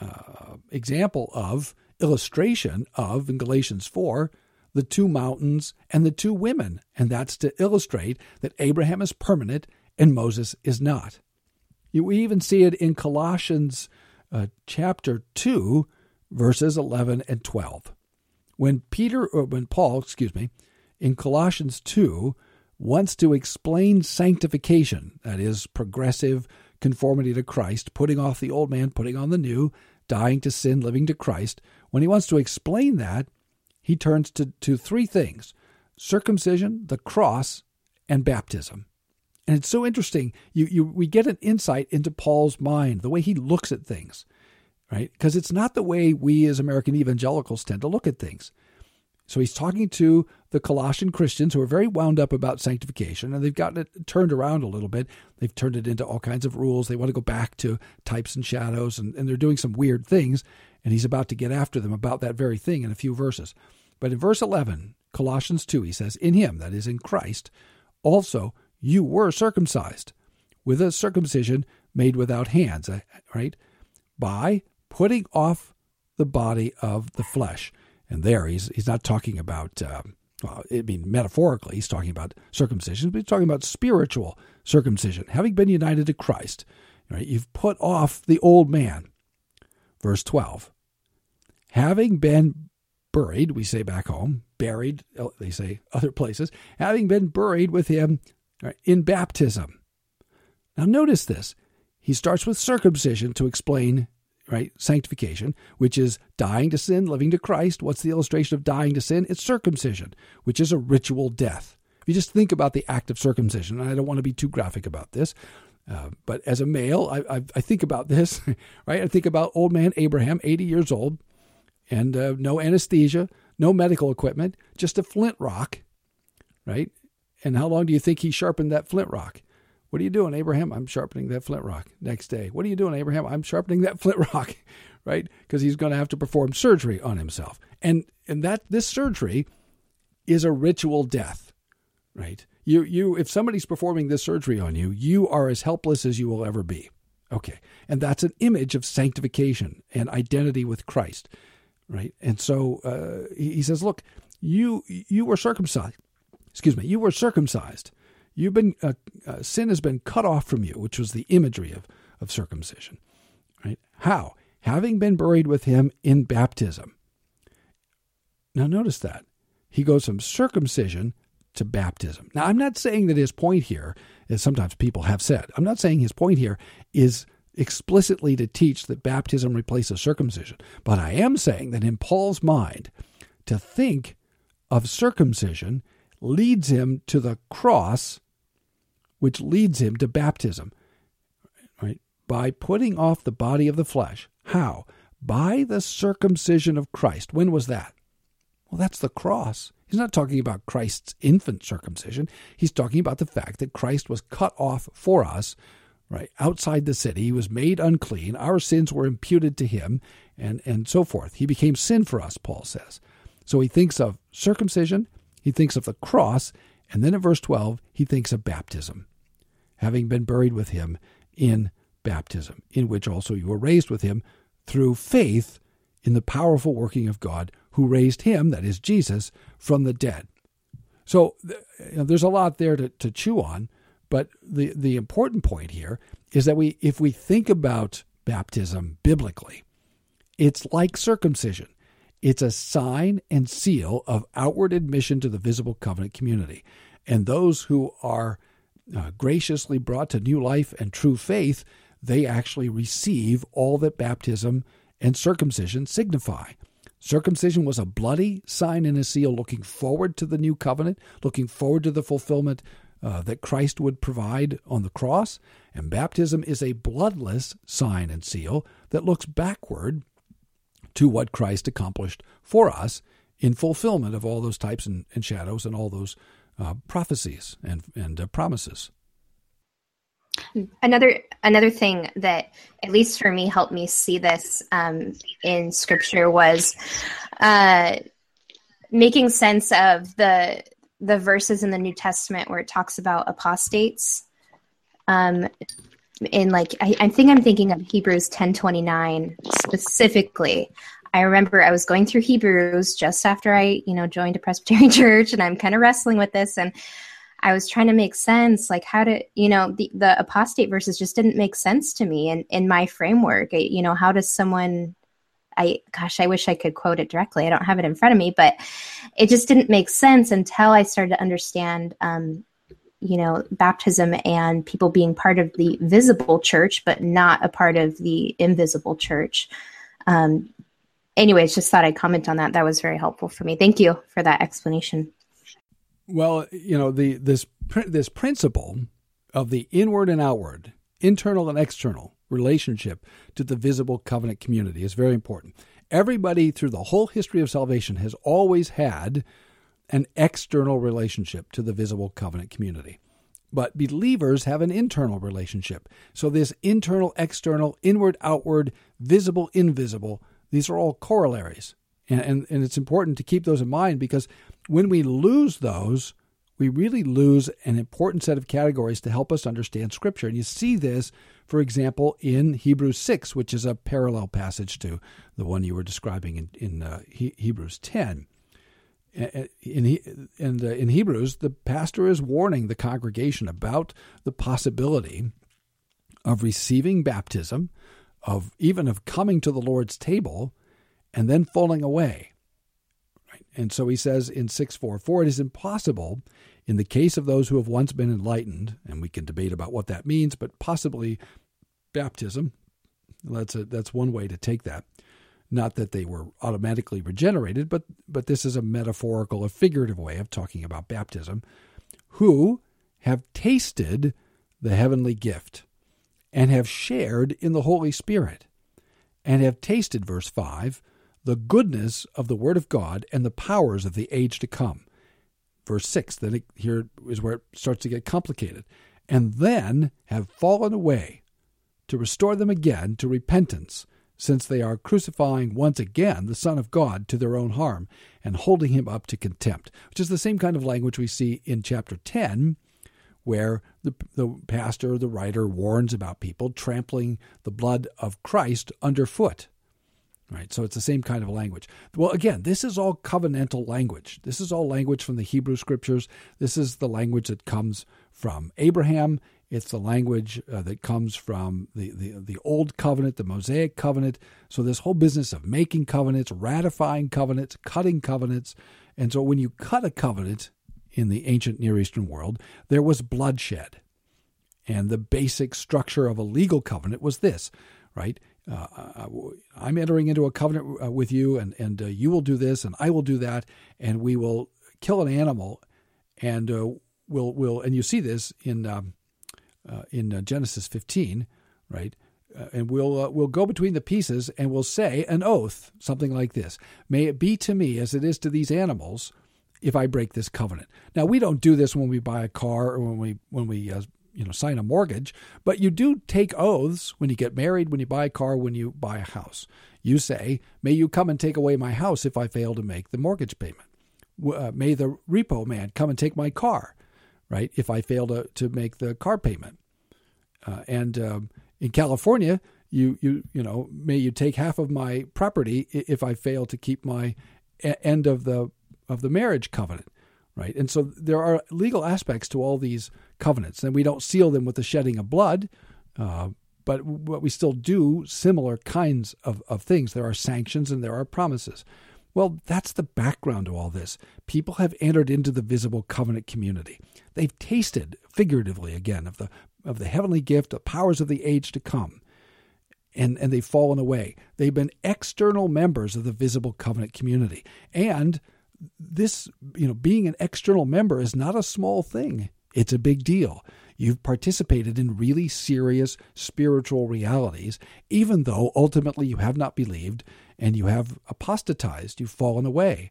uh, example of illustration of in Galatians 4 the two mountains and the two women. And that's to illustrate that Abraham is permanent and Moses is not. You even see it in Colossians uh, chapter 2, verses 11 and 12. When Peter, or when Paul, excuse me, in Colossians 2 wants to explain sanctification, that is, progressive conformity to Christ, putting off the old man, putting on the new, dying to sin, living to Christ, when he wants to explain that, he turns to, to three things circumcision, the cross, and baptism. And it's so interesting. You, you, we get an insight into Paul's mind, the way he looks at things, right? Because it's not the way we as American evangelicals tend to look at things. So he's talking to the Colossian Christians who are very wound up about sanctification, and they've gotten it turned around a little bit. They've turned it into all kinds of rules. They want to go back to types and shadows, and, and they're doing some weird things. And he's about to get after them about that very thing in a few verses. But in verse 11, Colossians 2, he says, In him, that is in Christ, also you were circumcised with a circumcision made without hands, uh, right? By putting off the body of the flesh. And there, he's, he's not talking about, um, well, I mean, metaphorically, he's talking about circumcision, but he's talking about spiritual circumcision, having been united to Christ. Right? You've put off the old man. Verse 12. Having been buried, we say back home, buried, uh, they say other places, having been buried with him in baptism. Now, notice this. He starts with circumcision to explain right sanctification, which is dying to sin, living to Christ. What's the illustration of dying to sin? It's circumcision, which is a ritual death. If you just think about the act of circumcision, and I don't want to be too graphic about this, uh, but as a male, I, I, I, think about this, [laughs] right? I think about old man Abraham, 80 years old, and uh, no anesthesia, no medical equipment, just a flint rock, right? And how long do you think he sharpened that flint rock? What are you doing, Abraham? I'm sharpening that flint rock. Next day, what are you doing, Abraham? I'm sharpening that [laughs] flint rock, right? Because he's going to have to perform surgery on himself. And and that this surgery is a ritual death, right? You you if somebody's performing this surgery on you, you are as helpless as you will ever be. Okay. And that's an image of sanctification and identity with Christ, right? And so uh, he says, look, you you were circumcised. Excuse me, you were circumcised. You've been uh, uh, sin has been cut off from you, which was the imagery of of circumcision, right? How? Having been buried with him in baptism. Now notice that he goes from circumcision to baptism. Now I'm not saying that his point here as sometimes people have said. I'm not saying his point here is explicitly to teach that baptism replaces circumcision, but I am saying that in Paul's mind, to think of circumcision leads him to the cross, which leads him to baptism. Right? By putting off the body of the flesh. How? By the circumcision of Christ. When was that? Well, that's the cross. He's not talking about Christ's infant circumcision. He's talking about the fact that Christ was cut off for us, right, outside the city. He was made unclean. Our sins were imputed to him, and, and so forth. He became sin for us, Paul says. So he thinks of circumcision, he thinks of the cross, and then in verse 12, he thinks of baptism, having been buried with him in baptism, in which also you were raised with him through faith in the powerful working of God who raised him, that is Jesus, from the dead. So you know, there's a lot there to, to chew on, but the, the important point here is that we if we think about baptism biblically, it's like circumcision. It's a sign and seal of outward admission to the visible covenant community. And those who are uh, graciously brought to new life and true faith, they actually receive all that baptism and circumcision signify. Circumcision was a bloody sign and a seal looking forward to the new covenant, looking forward to the fulfillment uh, that Christ would provide on the cross. And baptism is a bloodless sign and seal that looks backward to what Christ accomplished for us in fulfillment of all those types and, and shadows and all those uh, prophecies and, and uh, promises. Another another thing that at least for me helped me see this um, in scripture was uh, making sense of the the verses in the New Testament where it talks about apostates. Um, in like I, I think I'm thinking of Hebrews ten twenty nine specifically. I remember I was going through Hebrews just after I, you know, joined a Presbyterian [laughs] church, and I'm kind of wrestling with this and I was trying to make sense, like how to, you know, the, the apostate verses just didn't make sense to me in, in my framework. You know, how does someone, I, gosh, I wish I could quote it directly. I don't have it in front of me, but it just didn't make sense until I started to understand, um, you know, baptism and people being part of the visible church, but not a part of the invisible church. Um, anyways, just thought I'd comment on that. That was very helpful for me. Thank you for that explanation. Well, you know, the this this principle of the inward and outward, internal and external relationship to the visible covenant community is very important. Everybody through the whole history of salvation has always had an external relationship to the visible covenant community. But believers have an internal relationship. So, this internal, external, inward, outward, visible, invisible, these are all corollaries. And, and, and it's important to keep those in mind because when we lose those, we really lose an important set of categories to help us understand Scripture. And you see this, for example, in Hebrews 6, which is a parallel passage to the one you were describing in, in uh, he, Hebrews 10. In, in, uh, in Hebrews, the pastor is warning the congregation about the possibility of receiving baptism, of even of coming to the Lord's table, and then falling away. And so he says in 644, it is impossible in the case of those who have once been enlightened, and we can debate about what that means, but possibly baptism. That's a, that's one way to take that. Not that they were automatically regenerated, but but this is a metaphorical, a figurative way of talking about baptism, who have tasted the heavenly gift and have shared in the Holy Spirit, and have tasted, verse 5, the goodness of the Word of God and the powers of the age to come. Verse 6, then it, here is where it starts to get complicated. And then have fallen away to restore them again to repentance, since they are crucifying once again the Son of God to their own harm and holding him up to contempt, which is the same kind of language we see in chapter 10, where the, the pastor, the writer, warns about people trampling the blood of Christ underfoot. Right, so it's the same kind of language. Well, again, this is all covenantal language. This is all language from the Hebrew scriptures. This is the language that comes from Abraham. It's the language uh, that comes from the, the, the Old Covenant, the Mosaic Covenant. So, this whole business of making covenants, ratifying covenants, cutting covenants. And so, when you cut a covenant in the ancient Near Eastern world, there was bloodshed. And the basic structure of a legal covenant was this, right? Uh, uh I'm entering into a covenant uh, with you, and, and uh, you will do this, and I will do that, and we will kill an animal, and uh, we'll, we'll, and you see this in. Um, uh, in uh, Genesis 15, right? And we'll we'll go between the pieces and we'll say an oath, something like this: "May it be to me as it is to these animals, if I break this covenant." Now we don't do this when we buy a car or when we when we you know sign a mortgage, but you do take oaths when you get married, when you buy a car, when you buy a house. You say, "May you come and take away my house if I fail to make the mortgage payment." Uh, may the repo man come and take my car right? If I fail to, to make the car payment. Uh, and um, in California, you, you, you know, may you take half of my property if I fail to keep my end of the, of the marriage covenant, right? And so there are legal aspects to all these covenants, and we don't seal them with the shedding of blood. Uh, but but we still do similar kinds of, of things. There are sanctions and there are promises. Well, that's the background to all this. People have entered into the visible covenant community. They've tasted, figuratively again, of the of the heavenly gift, the powers of the age to come. And, and they've fallen away. They've been external members of the visible covenant community. And this, you know, being an external member is not a small thing. It's a big deal. You've participated in really serious spiritual realities, even though ultimately you have not believed and you have apostatized, you've fallen away.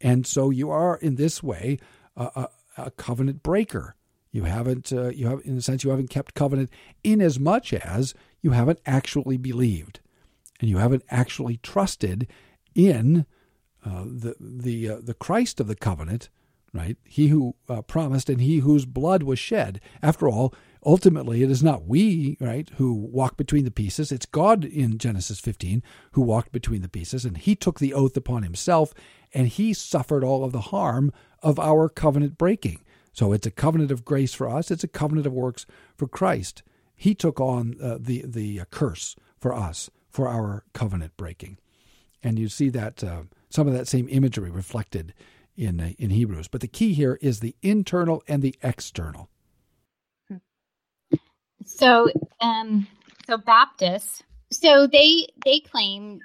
And so you are, in this way, a, a, a covenant breaker. You haven't, uh, you have, in a sense, you haven't kept covenant in as much as you haven't actually believed, and you haven't actually trusted in uh, the the uh, the Christ of the covenant, right? He who uh, promised and he whose blood was shed. After all, ultimately, it is not we, right, who walk between the pieces. It's God in Genesis 15 who walked between the pieces, and he took the oath upon himself, and he suffered all of the harm of our covenant breaking. So it's a covenant of grace for us, it's a covenant of works for Christ. He took on uh, the, the curse for us for our covenant breaking. And you see that uh, some of that same imagery reflected in, uh, in Hebrews. But the key here is the internal and the external. So, um, so Baptists, so they they claim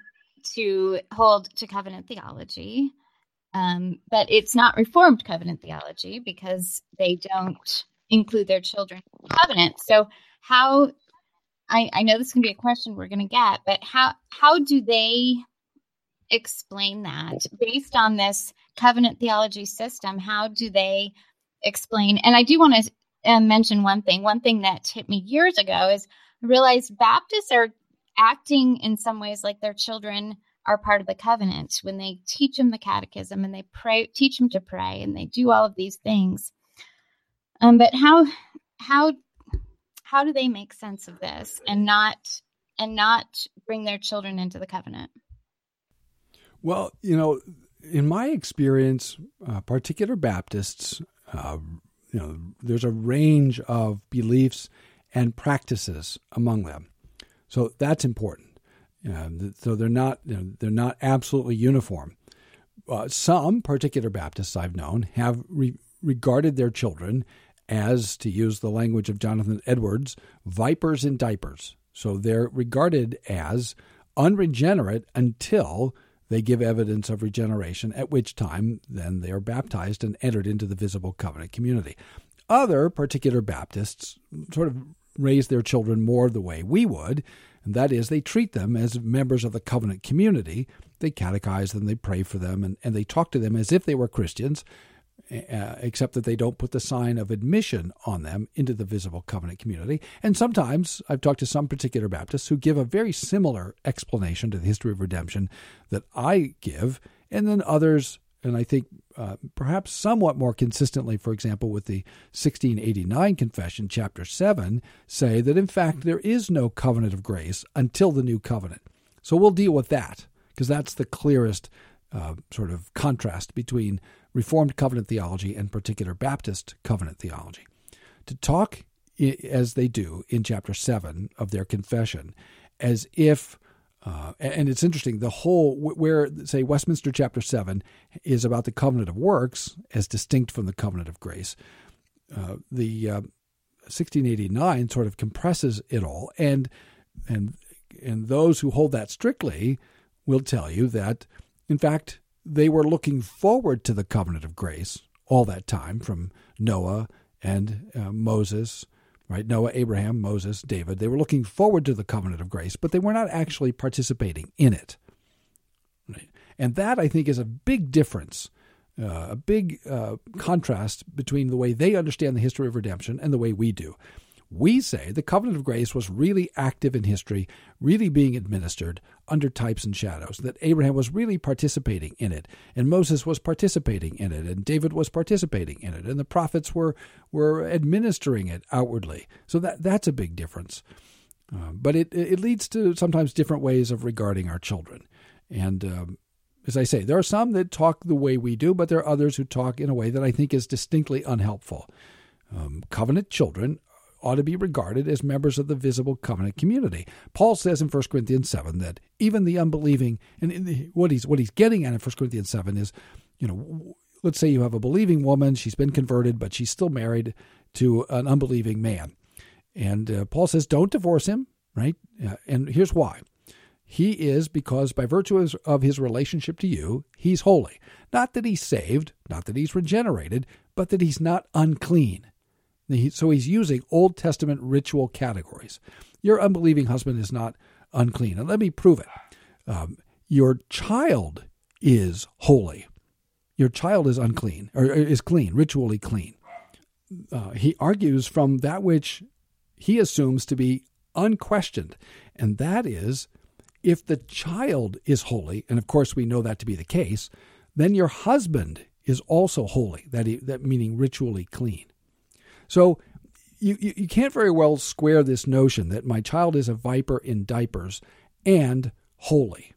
to hold to covenant theology, um, but it's not Reformed covenant theology because they don't include their children in covenant. So, how? I, I know this can be a question we're going to get, but how how do they explain that based on this covenant theology system? How do they explain? And I do want to and mention one thing. One thing that hit me years ago is I realized Baptists are acting in some ways like their children are part of the covenant when they teach them the catechism and they pray, teach them to pray, and they do all of these things. Um, but how how how do they make sense of this and not and not bring their children into the covenant? Well, you know, in my experience, uh, particular Baptists uh, you know, there's a range of beliefs and practices among them. So that's important. so they're not you know, they're not absolutely uniform. Uh, some particular Baptists I've known have re- regarded their children as, to use the language of Jonathan Edwards, vipers in diapers. So they're regarded as unregenerate until they give evidence of regeneration, at which time then they are baptized and entered into the visible covenant community. Other particular Baptists sort of raise their children more the way we would, and that is they treat them as members of the covenant community. They catechize them, they pray for them, and, and they talk to them as if they were Christians, uh, except that they don't put the sign of admission on them into the visible covenant community. And sometimes I've talked to some particular Baptists who give a very similar explanation to the history of redemption that I give, and then others, and I think uh, perhaps somewhat more consistently, for example, with the 1689 Confession, chapter 7, say that in fact there is no covenant of grace until the new covenant. So we'll deal with that because that's the clearest uh, sort of contrast between Reformed covenant theology and particular Baptist covenant theology. To talk as they do in chapter 7 of their confession as if uh, and it's interesting the whole where say westminster chapter 7 is about the covenant of works as distinct from the covenant of grace uh, the uh, 1689 sort of compresses it all and and and those who hold that strictly will tell you that in fact they were looking forward to the covenant of grace all that time from Noah and uh, Moses, right? Noah, Abraham, Moses, David. They were looking forward to the covenant of grace, but they were not actually participating in it. Right? And that, I think, is a big difference, uh, a big uh, contrast between the way they understand the history of redemption and the way we do. We say the covenant of grace was really active in history, really being administered under types and shadows, that Abraham was really participating in it, and Moses was participating in it, and David was participating in it, and the prophets were, were administering it outwardly. So that, that's a big difference. Uh, but it, it leads to sometimes different ways of regarding our children. And um, as I say, there are some that talk the way we do, but there are others who talk in a way that I think is distinctly unhelpful. Um, covenant children ought to be regarded as members of the visible covenant community. Paul says in 1 Corinthians 7 that even the unbelieving, and what he's, what he's getting at in 1 Corinthians 7 is, you know, let's say you have a believing woman, she's been converted, but she's still married to an unbelieving man. And uh, Paul says, don't divorce him, right? Uh, and here's why. He is because by virtue of his relationship to you, he's holy. Not that he's saved, not that he's regenerated, but that he's not unclean. So he's using Old Testament ritual categories. Your unbelieving husband is not unclean. And let me prove it. Um, your child is holy. Your child is unclean, or is clean, ritually clean. Uh, he argues from that which he assumes to be unquestioned, and that is if the child is holy, and of course we know that to be the case, then your husband is also holy, that, he, that meaning ritually clean. So you, you, you can't very well square this notion that my child is a viper in diapers and holy,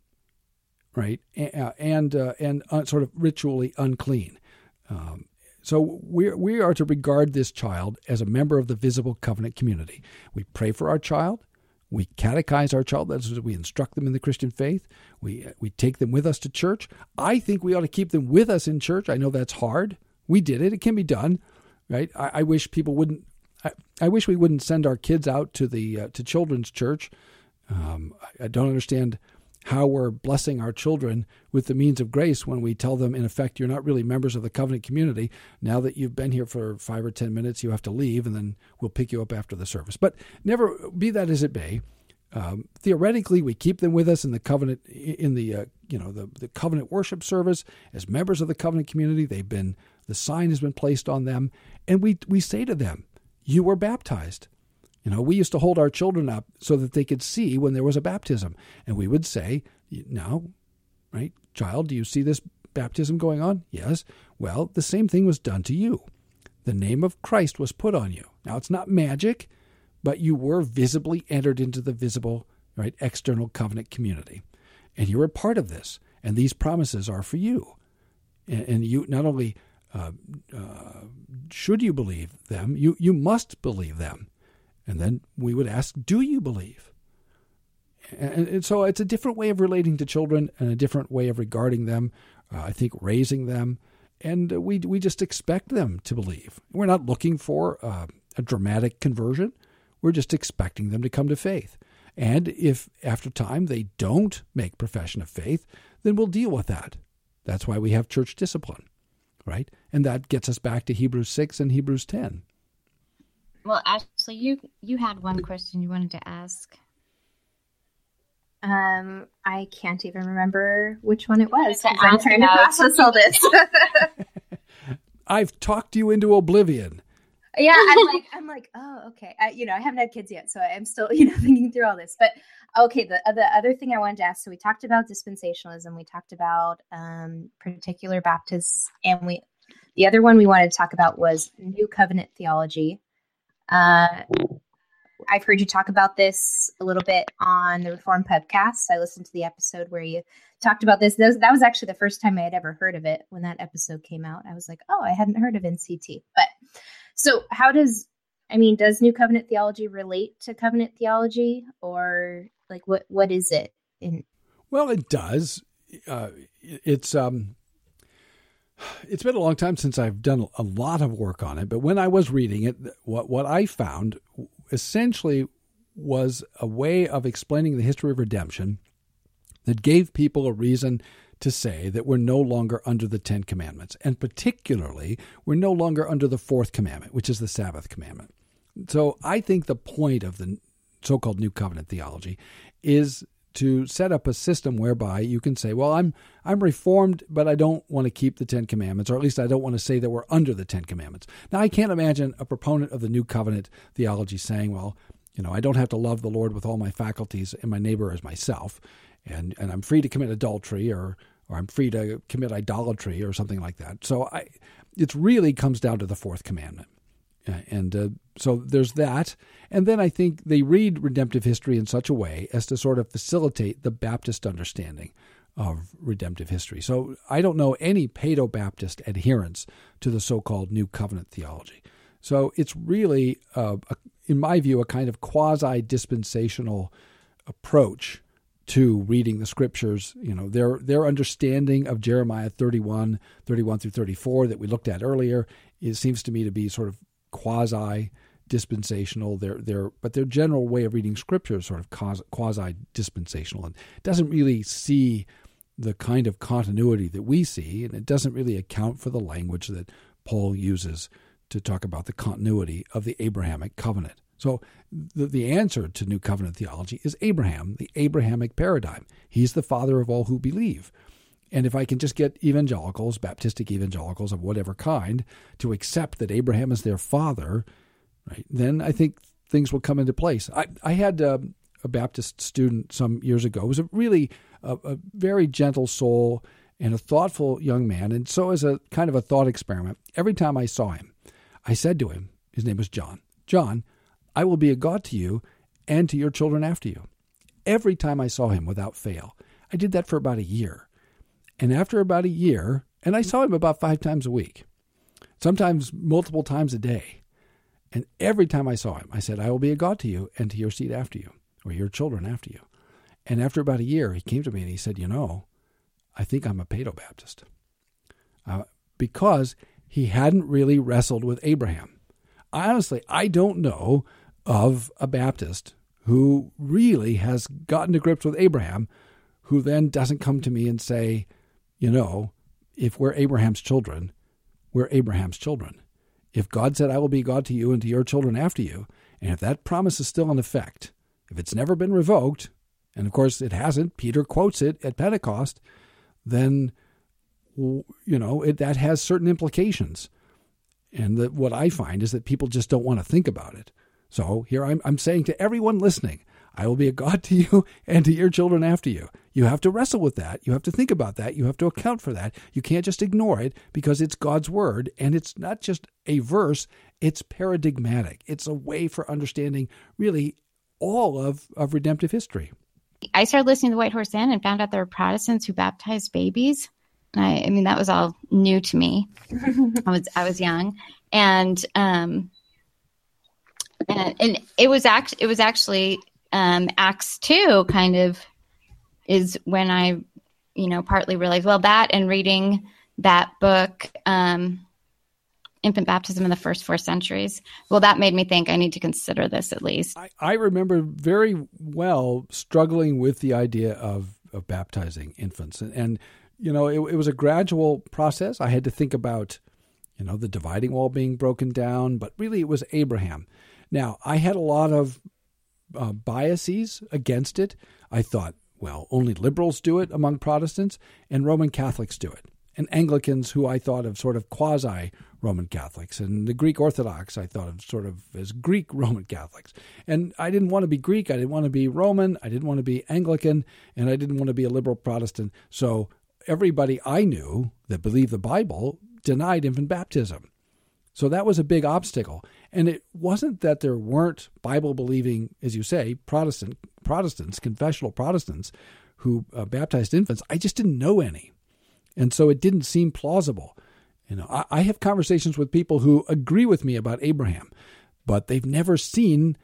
right? Uh, and uh, and uh, sort of ritually unclean. Um, so we we are to regard this child as a member of the visible covenant community. We pray for our child. We catechize our child. That's we instruct them in the Christian faith. We we take them with us to church. I think we ought to keep them with us in church. I know that's hard. We did it. It can be done right? I, I wish people wouldn't. I, I, wish we wouldn't send our kids out to the uh, to children's church. Um, I, I don't understand how we're blessing our children with the means of grace when we tell them, in effect, you're not really members of the covenant community. Now that you've been here for five or ten minutes, you have to leave, and then we'll pick you up after the service. But never be that as it may. Um, theoretically, we keep them with us in the covenant, in the uh, you know the, the covenant worship service as members of the covenant community. They've been the sign has been placed on them. And we, we say to them, You were baptized. You know, we used to hold our children up so that they could see when there was a baptism. And we would say, Now, right, child, do you see this baptism going on? Yes. Well, the same thing was done to you. The name of Christ was put on you. Now, it's not magic, but you were visibly entered into the visible, right, external covenant community. And you're a part of this. And these promises are for you. And, and you not only uh, uh, should you believe them? You, you must believe them. And then we would ask, do you believe? And, and so it's a different way of relating to children and a different way of regarding them, uh, I think raising them. And we, we just expect them to believe. We're not looking for uh, a dramatic conversion. We're just expecting them to come to faith. And if after time they don't make profession of faith, then we'll deal with that. That's why we have church discipline right? And that gets us back to Hebrews 6 and Hebrews 10. Well, Ashley, you you had one question you wanted to ask. Um, I can't even remember which one it was I'm trying to process all this. [laughs] [laughs] I've talked you into oblivion. Yeah, [laughs] I'm like, I'm like, oh, okay. I, you know, I haven't had kids yet, so I'm still, [laughs] you know, thinking through all this. But okay, the the other thing I wanted to ask. So we talked about dispensationalism. We talked about um, particular Baptists, and we the other one we wanted to talk about was New Covenant theology. Uh, I've heard you talk about this a little bit on the Reform podcast. I listened to the episode where you talked about this. That was actually the first time I had ever heard of it when that episode came out. I was like, oh, I hadn't heard of NCT. But so, how does I mean, does New Covenant theology relate to covenant theology, or like what what is it? In well, it does. Uh, it's um, it's been a long time since I've done a lot of work on it, but when I was reading it, what what I found essentially was a way of explaining the history of redemption that gave people a reason to say that we're no longer under the Ten Commandments, and particularly we're no longer under the fourth commandment, which is the Sabbath commandment. So I think the point of the so-called New Covenant theology is to set up a system whereby you can say, well, I'm I'm reformed, but I don't want to keep the Ten Commandments, or at least I don't want to say that we're under the Ten Commandments. Now, I can't imagine a proponent of the New Covenant theology saying, well, you know, I don't have to love the Lord with all my faculties and my neighbor as myself, and and I'm free to commit adultery or or I'm free to commit idolatry or something like that. So I, it really comes down to the fourth commandment. And uh, so there's that. And then I think they read redemptive history in such a way as to sort of facilitate the Baptist understanding of redemptive history. So I don't know any Paedo Baptist adherents to the so called New Covenant theology. So it's really, uh, a, in my view, a kind of quasi dispensational approach to reading the scriptures. You know, their their understanding of Jeremiah 31, 31 through 34 that we looked at earlier, it seems to me to be sort of quasi dispensational. Their their but their general way of reading scripture is sort of quasi dispensational and doesn't really see the kind of continuity that we see, and it doesn't really account for the language that Paul uses to talk about the continuity of the Abrahamic covenant. So the, the answer to New Covenant theology is Abraham, the Abrahamic paradigm. He's the father of all who believe. And if I can just get evangelicals, Baptistic evangelicals of whatever kind, to accept that Abraham is their father, right, then I think things will come into place. I, I had a, um, a Baptist student some years ago. Was a really a, a very gentle soul and a thoughtful young man. And so, as a kind of a thought experiment, every time I saw him, I said to him, his name was John, John, I will be a God to you and to your children after you. Every time I saw him without fail. I did that for about a year. And after about a year, and I saw him about five times a week, sometimes multiple times a day. And every time I saw him, I said, I will be a God to you and to your seed after you, or your children after you. And after about a year, he came to me and he said, You know, I think I'm a Paedo Baptist. Uh, because he hadn't really wrestled with Abraham. Honestly, I don't know of a Baptist who really has gotten to grips with Abraham who then doesn't come to me and say, you know, if we're Abraham's children, we're Abraham's children. If God said, I will be God to you and to your children after you, and if that promise is still in effect, if it's never been revoked, and of course it hasn't, Peter quotes it at Pentecost, then, you know, it, that has certain implications. And that what I find is that people just don't want to think about it. So here I'm, I'm saying to everyone listening, I will be a God [laughs] to you and to your children after you. You have to wrestle with that. You have to think about that. You have to account for that. You can't just ignore it because it's God's word and it's not just a verse, it's paradigmatic. It's a way for understanding really all of, of redemptive history. I started listening to White Horse Inn and found out there were Protestants who baptized babies. I, I mean, that was all new to me. [laughs] I was I was young, and um, and, and it was act it was actually um, Acts 2 kind of is when I, you know, partly realized, well, that and reading that book, um, Infant Baptism in the First Four Centuries, well, that made me think I need to consider this at least. I, I remember very well struggling with the idea of, of baptizing infants. And, and you know, it, it was a gradual process. I had to think about, you know, the dividing wall being broken down, but really it was Abraham Now, I had a lot of uh, biases against it. I thought, well, only liberals do it among Protestants, and Roman Catholics do it. And Anglicans, who I thought of sort of quasi Roman Catholics, and the Greek Orthodox, I thought of sort of as Greek [laughs] Roman Catholics. And I didn't want to be Greek, I didn't want to be Roman, I didn't want to be Anglican, and I didn't want to be a liberal Protestant. So everybody I knew that believed the Bible denied infant baptism. So that was a big obstacle. And it wasn't that there weren't Bible believing, as you say, Protestant Protestants, confessional Protestants who uh, baptized infants. I just didn't know any. And so it didn't seem plausible. You know, I, I have conversations with people who agree with me about Abraham, but they've never seen,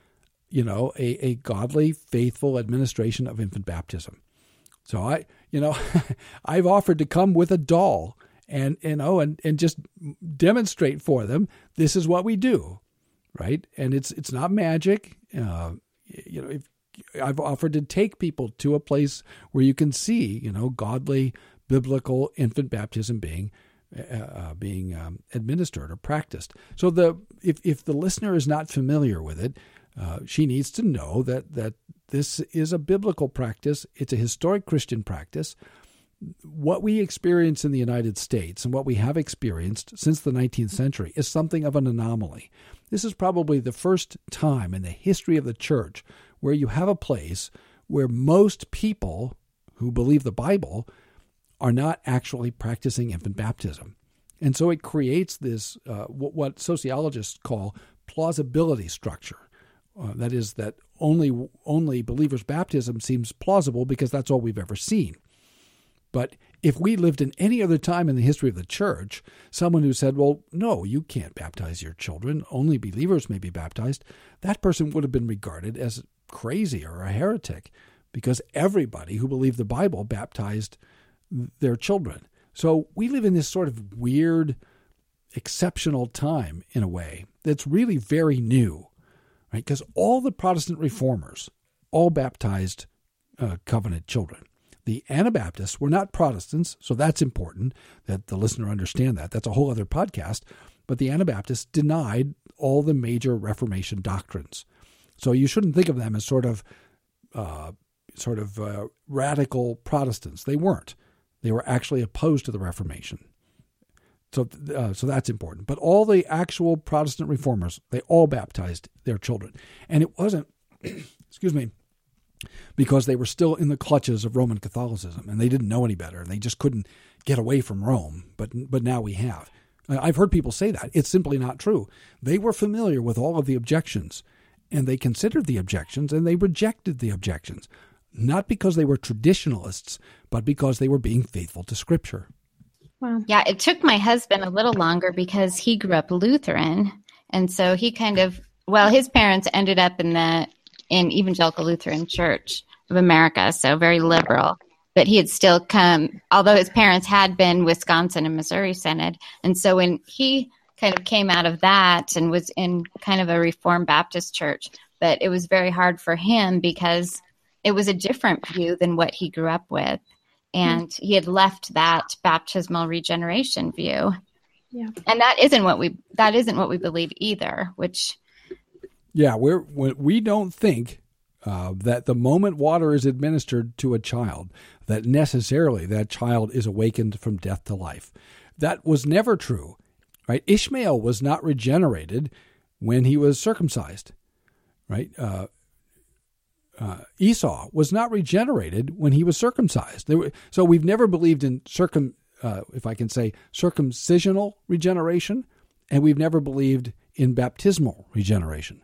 you know, a, a godly, faithful administration of infant baptism. So I, you know, [laughs] I've offered to come with a doll and you know and and just demonstrate for them this is what we do, right? And it's it's not magic. Uh, you know, if, I've offered to take people to a place where you can see, you know, godly biblical infant baptism being uh, uh, being um, administered or practiced. So the if if the listener is not familiar with it, uh, she needs to know that that this is a biblical practice. It's a historic Christian practice. What we experience in the United States and what we have experienced since the 19th century is something of an anomaly. This is probably the first time in the history of the church where you have a place where most people who believe the Bible are not actually practicing infant baptism. And so it creates this, uh, what sociologists call plausibility structure. Uh, that is, that only, only believers' baptism seems plausible because that's all we've ever seen. But if we lived in any other time in the history of the church, someone who said, well, no, you can't baptize your children, only believers may be baptized, that person would have been regarded as crazy or a heretic because everybody who believed the Bible baptized their children. So we live in this sort of weird, exceptional time in a way that's really very new, right? Because all the Protestant reformers all baptized uh, covenant children. The Anabaptists were not Protestants, so that's important that the listener understand that. That's a whole other podcast. But the Anabaptists denied all the major Reformation doctrines. So you shouldn't think of them as sort of uh, sort of uh, radical Protestants. They weren't. They were actually opposed to the Reformation. So, uh, so that's important. But all the actual Protestant reformers, they all baptized their children, and it wasn't, [clears throat] excuse me, because they were still in the clutches of Roman Catholicism, and they didn't know any better, and they just couldn't get away from Rome. But but now we have. I've heard people say that it's simply not true. They were familiar with all of the objections, and they considered the objections, and they rejected the objections not because they were traditionalists, but because they were being faithful to Scripture. Wow. Yeah, it took my husband a little longer because he grew up Lutheran. And so he kind of, well, his parents ended up in the in Evangelical Lutheran Church of America, so very liberal. But he had still come, although his parents had been Wisconsin and Missouri Synod. And so when he kind of came out of that and was in kind of a Reformed Baptist church, but it was very hard for him because it was a different view than what he grew up with. And mm-hmm. he had left that baptismal regeneration view. Yeah. And that isn't what we that isn't what we believe either, which Yeah, we're we don't think uh, that the moment water is administered to a child, that necessarily that child is awakened from death to life. That was never true, right? Ishmael was not regenerated when he was circumcised, right? Uh, uh, Esau was not regenerated when he was circumcised. Were, so we've never believed in circum, uh, if I can say, circumcisional regeneration, and we've never believed in baptismal regeneration.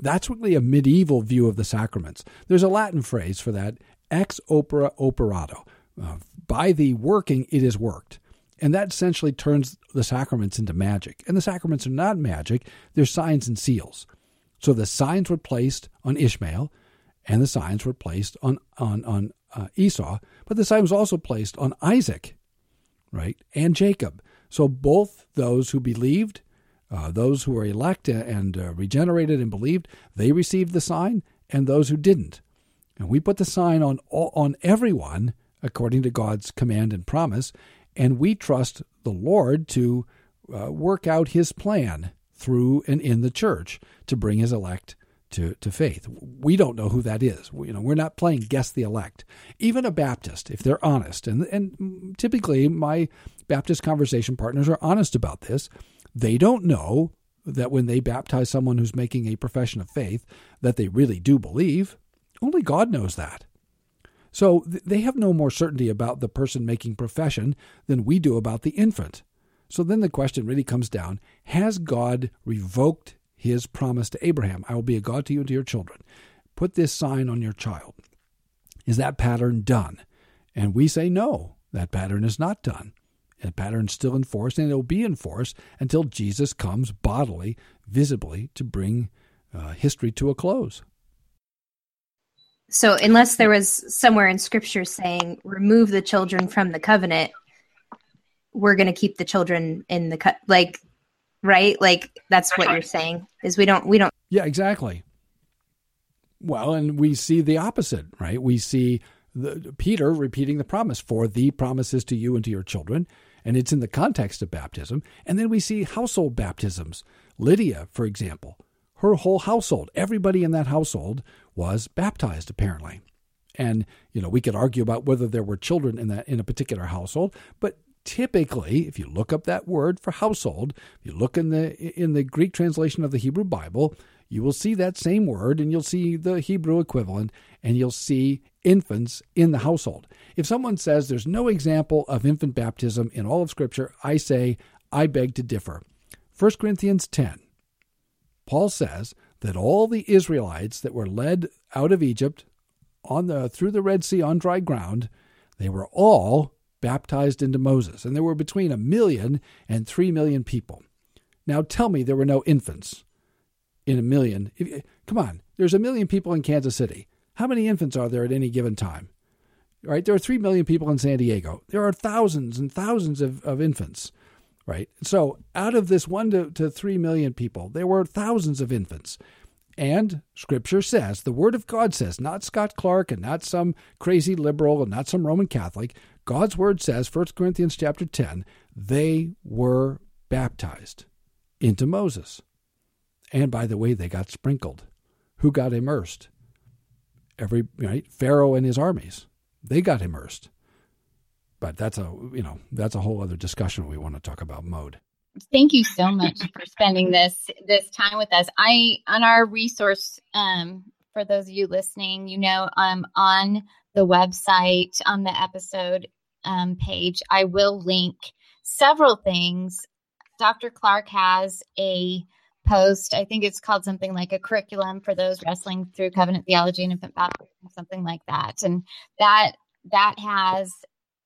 That's really a medieval view of the sacraments. There's a Latin phrase for that, ex opere operato. Uh, by the working, it is worked. And that essentially turns the sacraments into magic. And the sacraments are not magic, they're signs and seals. So the signs were placed on Ishmael, and the signs were placed on on on uh, Esau, but the sign was also placed on Isaac, right, and Jacob. So both those who believed, uh, those who were elect and uh, regenerated and believed, they received the sign, and those who didn't. And we put the sign on all, on everyone according to God's command and promise, and we trust the Lord to uh, work out His plan through and in the church to bring his elect to, to faith. We don't know who that is. We, you know, we're not playing guess the elect. Even a Baptist, if they're honest, and and typically my Baptist conversation partners are honest about this, they don't know that when they baptize someone who's making a profession of faith that they really do believe. Only God knows that. So they have no more certainty about the person making profession than we do about the infant. So then the question really comes down Has God revoked his promise to Abraham? I will be a God to you and to your children. Put this sign on your child. Is that pattern done? And we say no, that pattern is not done. That pattern still in force, and it will be in force until Jesus comes bodily, visibly, to bring uh, history to a close. So, unless there was somewhere in Scripture saying, remove the children from the covenant, we're going to keep the children in the cut, like, right? Like, that's what you're saying is we don't, we don't. Yeah, exactly. Well, and we see the opposite, right? We see the, Peter repeating the promise for the promises to you and to your children, and it's in the context of baptism. And then we see household baptisms. Lydia, for example, her whole household, everybody in that household was baptized apparently. And you know, we could argue about whether there were children in that in a particular household, but typically, if you look up that word for household, if you look in the in the Greek translation of the Hebrew Bible, you will see that same word and you'll see the Hebrew equivalent and you'll see infants in the household. If someone says there's no example of infant baptism in all of scripture, I say I beg to differ. 1 Corinthians 10 Paul says that all the Israelites that were led out of Egypt on the through the Red Sea on dry ground, they were all baptized into Moses, and there were between a million and three million people. Now tell me there were no infants in a million. If, come on, there's a million people in Kansas City. How many infants are there at any given time? Right, there are three million people in San Diego. There are thousands and thousands of, of infants right? So out of this one to, to three million people, there were thousands of infants. And Scripture says, the Word of God says, not Scott Clark and not some crazy liberal and not some Roman Catholic. God's Word says, 1 Corinthians chapter 10, they were baptized into Moses. And by the way, they got sprinkled. Who got immersed? Every right, Pharaoh and his armies. They got immersed. But that's a you know that's a whole other discussion we want to talk about mode. Thank you so much for spending this this time with us. I on our resource um for those of you listening you know um on the website on the episode um, page i will link several things. Dr clark has a post i think it's called something like a curriculum for those wrestling through covenant theology and infant baptism something like that and that that has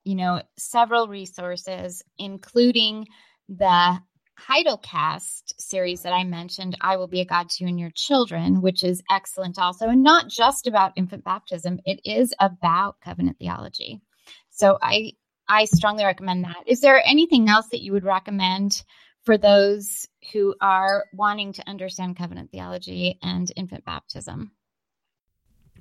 you know, several resources, including the Heidelcast series that I mentioned, I Will Be a God to You and Your Children, which is excellent also, and not just about infant baptism, it is about covenant theology. So I I strongly recommend that. Is there anything else that you would recommend for those who are wanting to understand covenant theology and infant baptism?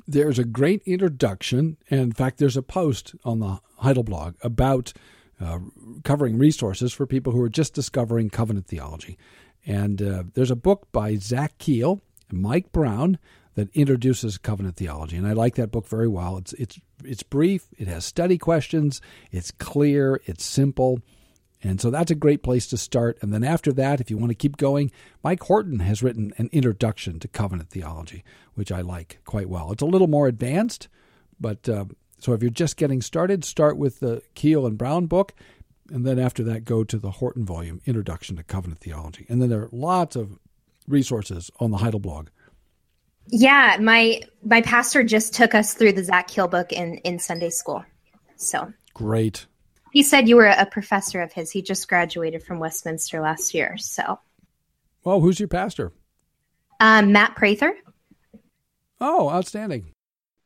there's a great introduction. And in fact, there's a post on the Heidelblog about uh, covering resources for people who are just discovering covenant theology. And uh, there's a book by Zach Keele and Mike Brown that introduces covenant theology, and I like that book very well. It's it's it's brief, it has study questions, it's clear, it's simple, and so that's a great place to start. And then after that, if you want to keep going, Mike Horton has written an introduction to covenant theology, which I like quite well. It's a little more advanced, but uh, so if you're just getting started, start with the Keele and Brown book. And then after that, go to the Horton volume, Introduction to Covenant Theology. And then there are lots of resources on the Heidelblog. Yeah, my my pastor just took us through the Zach Keele book in in Sunday school. So great. He said you were a professor of his. He just graduated from Westminster last year. So, well, who's your pastor? Um, Matt Prather. Oh, outstanding.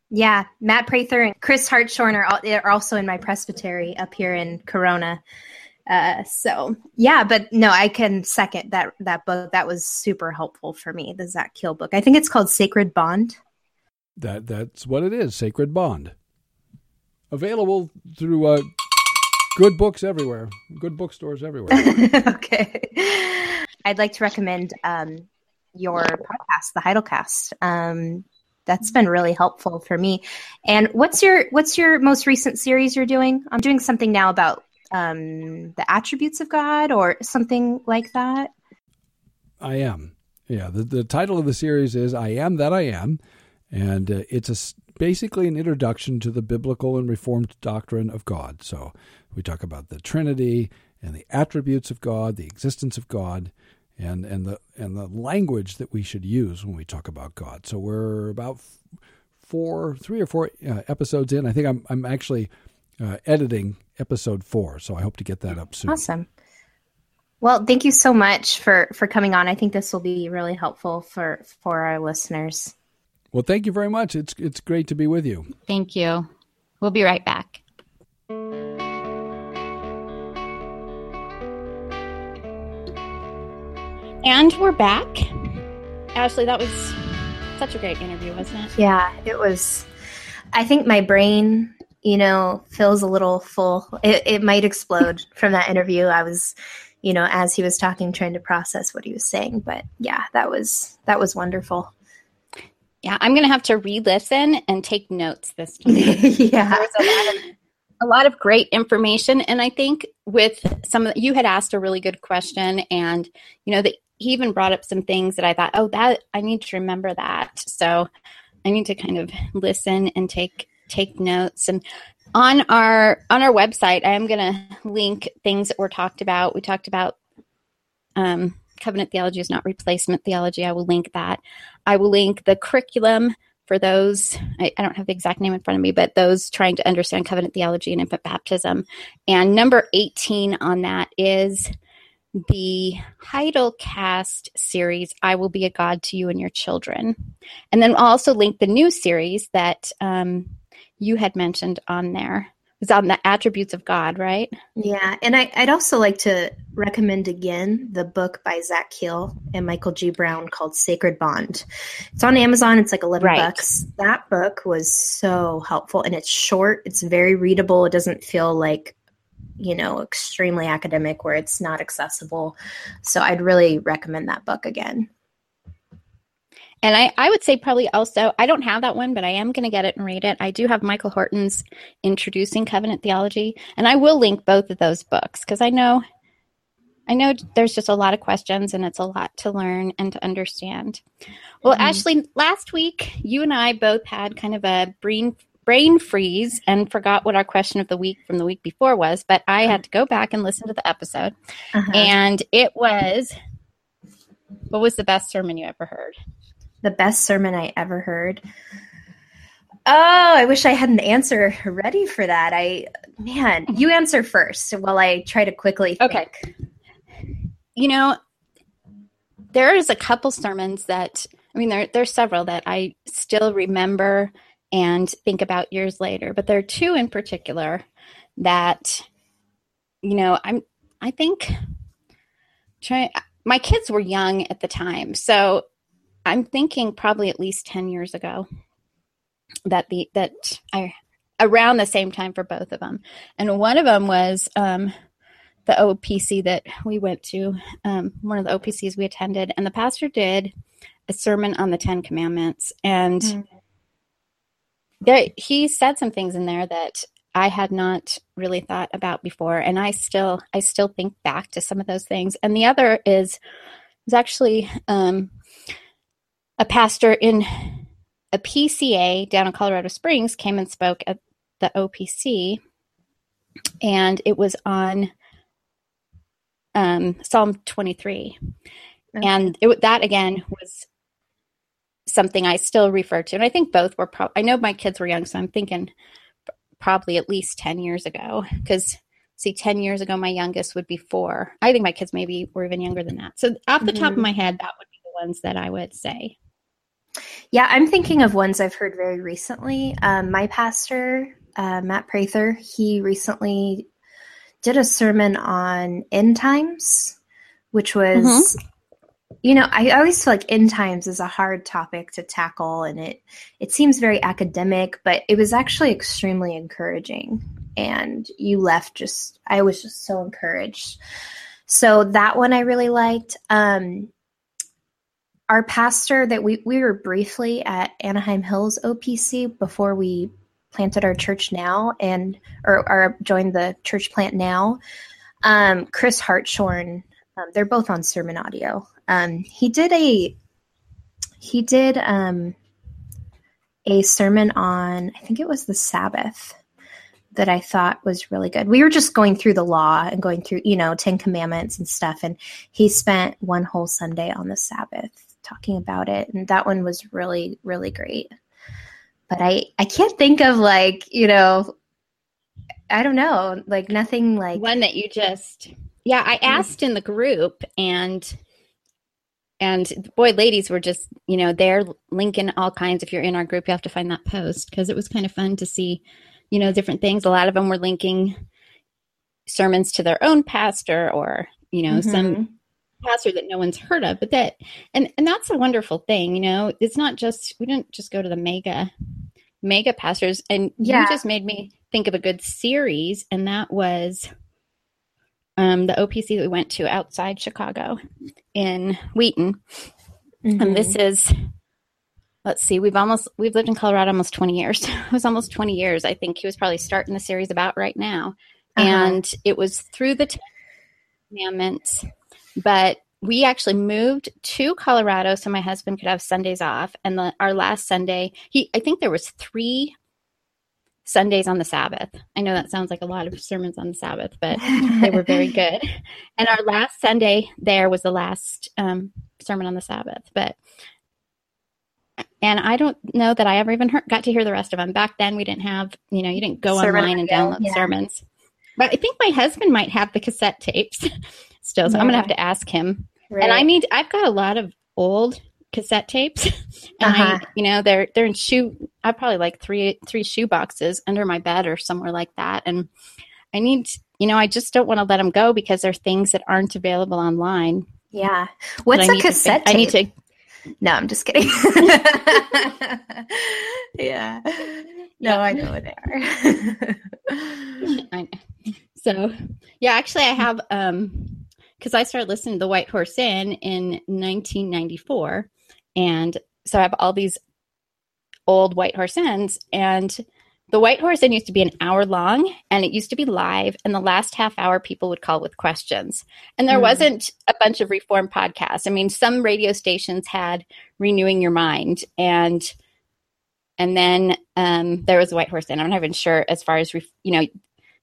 Yeah, Matt Prather and Chris Hartshorn are, are also in my presbytery up here in Corona. Uh, so yeah, but no, I can second that that book. That was super helpful for me. The Zach Keele book. I think it's called Sacred Bond. That that's what it is. Sacred Bond. Available through uh, Good books everywhere. Good bookstores everywhere. [laughs] okay. I'd like to recommend um, your podcast, the Heidelcast. Um, that's been really helpful for me. And what's your what's your most recent series you're doing? I'm doing something now about um, the attributes of God or something like that. I am. Yeah, the, the title of the series is I Am That I Am, and uh, it's a, basically an introduction to the biblical and reformed doctrine of God. So we talk about the Trinity and the attributes of God, the existence of God, and and the and the language that we should use when we talk about God. So we're about four, three or four uh, episodes in. I think I'm I'm actually uh, editing episode four, so I hope to get that up soon. Awesome. Well, thank you so much for for coming on. I think this will be really helpful for for our listeners. Well, thank you very much. It's it's great to be with you. Thank you. We'll be right back. And we're back. Ashley, that was such a great interview, wasn't it? Yeah, it was. I think my brain, you know, feels a little full. It, it might explode [laughs] from that interview. I was, you know, as he was talking, trying to process what he was saying. But yeah, that was that was wonderful. Yeah, I'm gonna have to re-listen and take notes this time. [laughs] yeah, there was a lot of a lot of great information, and I think with some of the, you had asked a really good question, and you know the he even brought up some things that I thought, oh, that I need to remember that. So I need to kind of listen and take take notes. And on our on our website, I am going to link things that were talked about. We talked about um, covenant theology is not replacement theology. I will link that. I will link the curriculum for those. I, I don't have the exact name in front of me, but those trying to understand covenant theology and infant baptism. And number eighteen on that is the Heidelcast series, I Will Be a God to You and Your Children. And then I'll also link the new series that um, you had mentioned on there. It's on the attributes of God, right? Yeah. And I, would also like to recommend again the book by Zach Keele and Michael G. Brown called Sacred Bond. It's on Amazon. It's like 11 right. bucks. That book was so helpful and it's short. It's very readable. It doesn't feel like you know, extremely academic where it's not accessible. So I'd really recommend that book again. And I, I would say probably also, I don't have that one, but I am going to get it and read it. I do have Michael Horton's Introducing Covenant Theology, and I will link both of those books because I know, I know there's just a lot of questions and it's a lot to learn and to understand. Well, mm-hmm. Ashley, last week you and I both had kind of a brain brain freeze and forgot what our question of the week from the week before was, but I had to go back and listen to the episode. Uh-huh. And it was what was the best sermon you ever heard? The best sermon I ever heard. Oh, I wish I had an answer ready for that. I man, you answer first while I try to quickly think. Okay. You know, there is a couple sermons that I mean there there's several that I still remember and think about years later. But there are two in particular that, you know, I'm, I think, my kids were young at the time. So I'm thinking probably at least 10 years ago that the, that I, around the same time for both of them. And one of them was, um, the OPC that we went to, um, one of the OPCs we attended, and the pastor did a sermon on the Ten Commandments. And mm there, he said some things in there that I had not really thought about before, and I still I still think back to some of those things. And the other is was actually um, a pastor in a PCA down in Colorado Springs came and spoke at the OPC, and it was on um, Psalm 23. Okay. And it, that again was something I still refer to. And I think both were, pro- I know my kids were young, so I'm thinking probably at least 10 years ago. Because, see, 10 years ago, my youngest would be four. I think my kids maybe were even younger than that. So, off the mm-hmm. top of mm-hmm. my head, that would be the ones that I would say. Yeah, I'm thinking of ones I've heard very recently. Um, my pastor, uh, Matt Prather, he recently did a sermon on end times, which was mm-hmm you know i always feel like end times is a hard topic to tackle and it it seems very academic but it was actually extremely encouraging and you left just i was just so encouraged So that one I really liked. Um, our pastor that we we were briefly at Anaheim Hills OPC before we planted our church now and or, or joined the church plant now. Um, Chris Hartshorn, um, they're both on SermonAudio. Um, he did a he did um, a sermon on I think it was the Sabbath that I thought was really good. We were just going through the law and going through, you know, Ten Commandments and stuff. And he spent one whole Sunday on the Sabbath talking about it. And that one was really, really great. But I, I can't think of like, you know, I don't know, like nothing like one that you just, yeah, I asked in the group and and boy ladies were just you know they're linking all kinds if you're in our group you have to find that post because it was kind of fun to see you know, different things. A lot of them were linking sermons to their own pastor or, you know, mm-hmm. some pastor that no one's heard of. But that and and that's a wonderful thing, you know. It's not just we didn't just go to the mega mega pastors and yeah. you just made me think of a good series and that was um, the OPC that we went to outside Chicago in Wheaton. Mm-hmm. And this is let's see, we've almost we've lived in Colorado almost 20 years. [laughs] it was almost 20 years. I think he was probably starting the series about right now. Uh-huh. And it was through the commandments, but we actually moved to Colorado so my husband could have Sundays off. And the, our last Sunday, he I think there was three Sundays on the Sabbath. I know that sounds like a lot of sermons on the Sabbath, but they were very [laughs] good. And our last Sunday there was the last um, sermon on the Sabbath. But and I don't know that I ever even heard, got to hear the rest of them. Back then, we didn't have, you know, you didn't go Sermon online and download yeah. sermons. But I think my husband might have the cassette tapes [laughs] still, so yeah. I'm gonna have to ask him. Right. And I need, I've got a lot of old cassette tapes, [laughs] and uh-huh. I, you know, they're they're in shoe. I probably like three three shoe boxes under my bed or somewhere like that, and I need, you know, I just don't want to let them go because they're things that aren't available online. Yeah. What's a cassette? To, I need to no, I'm just kidding. [laughs] yeah. No, I know what they are. [laughs] I know. So, yeah, actually, I have, um, because I started listening to The White Horse Inn in 1994. And so I have all these old White Horse Inns. And the White Horse Inn used to be an hour long and it used to be live. And the last half hour, people would call with questions. And there mm. wasn't a bunch of reform podcasts. I mean, some radio stations had Renewing Your Mind and and then um, there was White Horse Inn. I'm not even sure as far as, you know,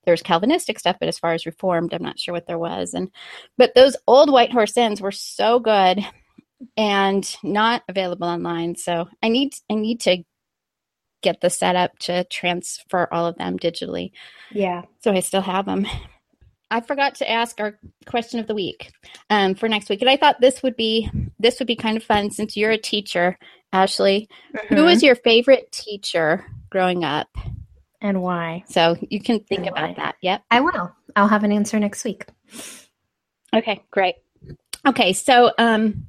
there was Calvinistic stuff, but as far as Reformed, I'm not sure what there was. And but those old White Horse Inns were so good and not available online. So I need I need to get the setup to transfer all of them digitally. Yeah. So I still have them. I forgot to ask our question of the week um, for next week, and I thought this would be this would be kind of fun since you're a teacher, Ashley. Mm-hmm. Who was your favorite teacher growing up, and why? So you can think and about why. that. Yep, I will. I'll have an answer next week. Okay, great. Okay, so um,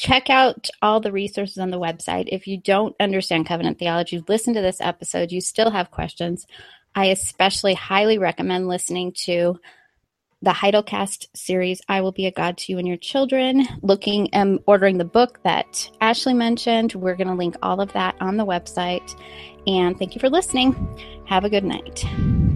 check out all the resources on the website. If you don't understand covenant theology, listen to this episode. You still have questions. I especially highly recommend listening to the Heidelcast series, I Will Be a God to You and Your Children, looking and um, ordering the book that Ashley mentioned. We're going to link all of that on the website. And thank you for listening. Have a good night.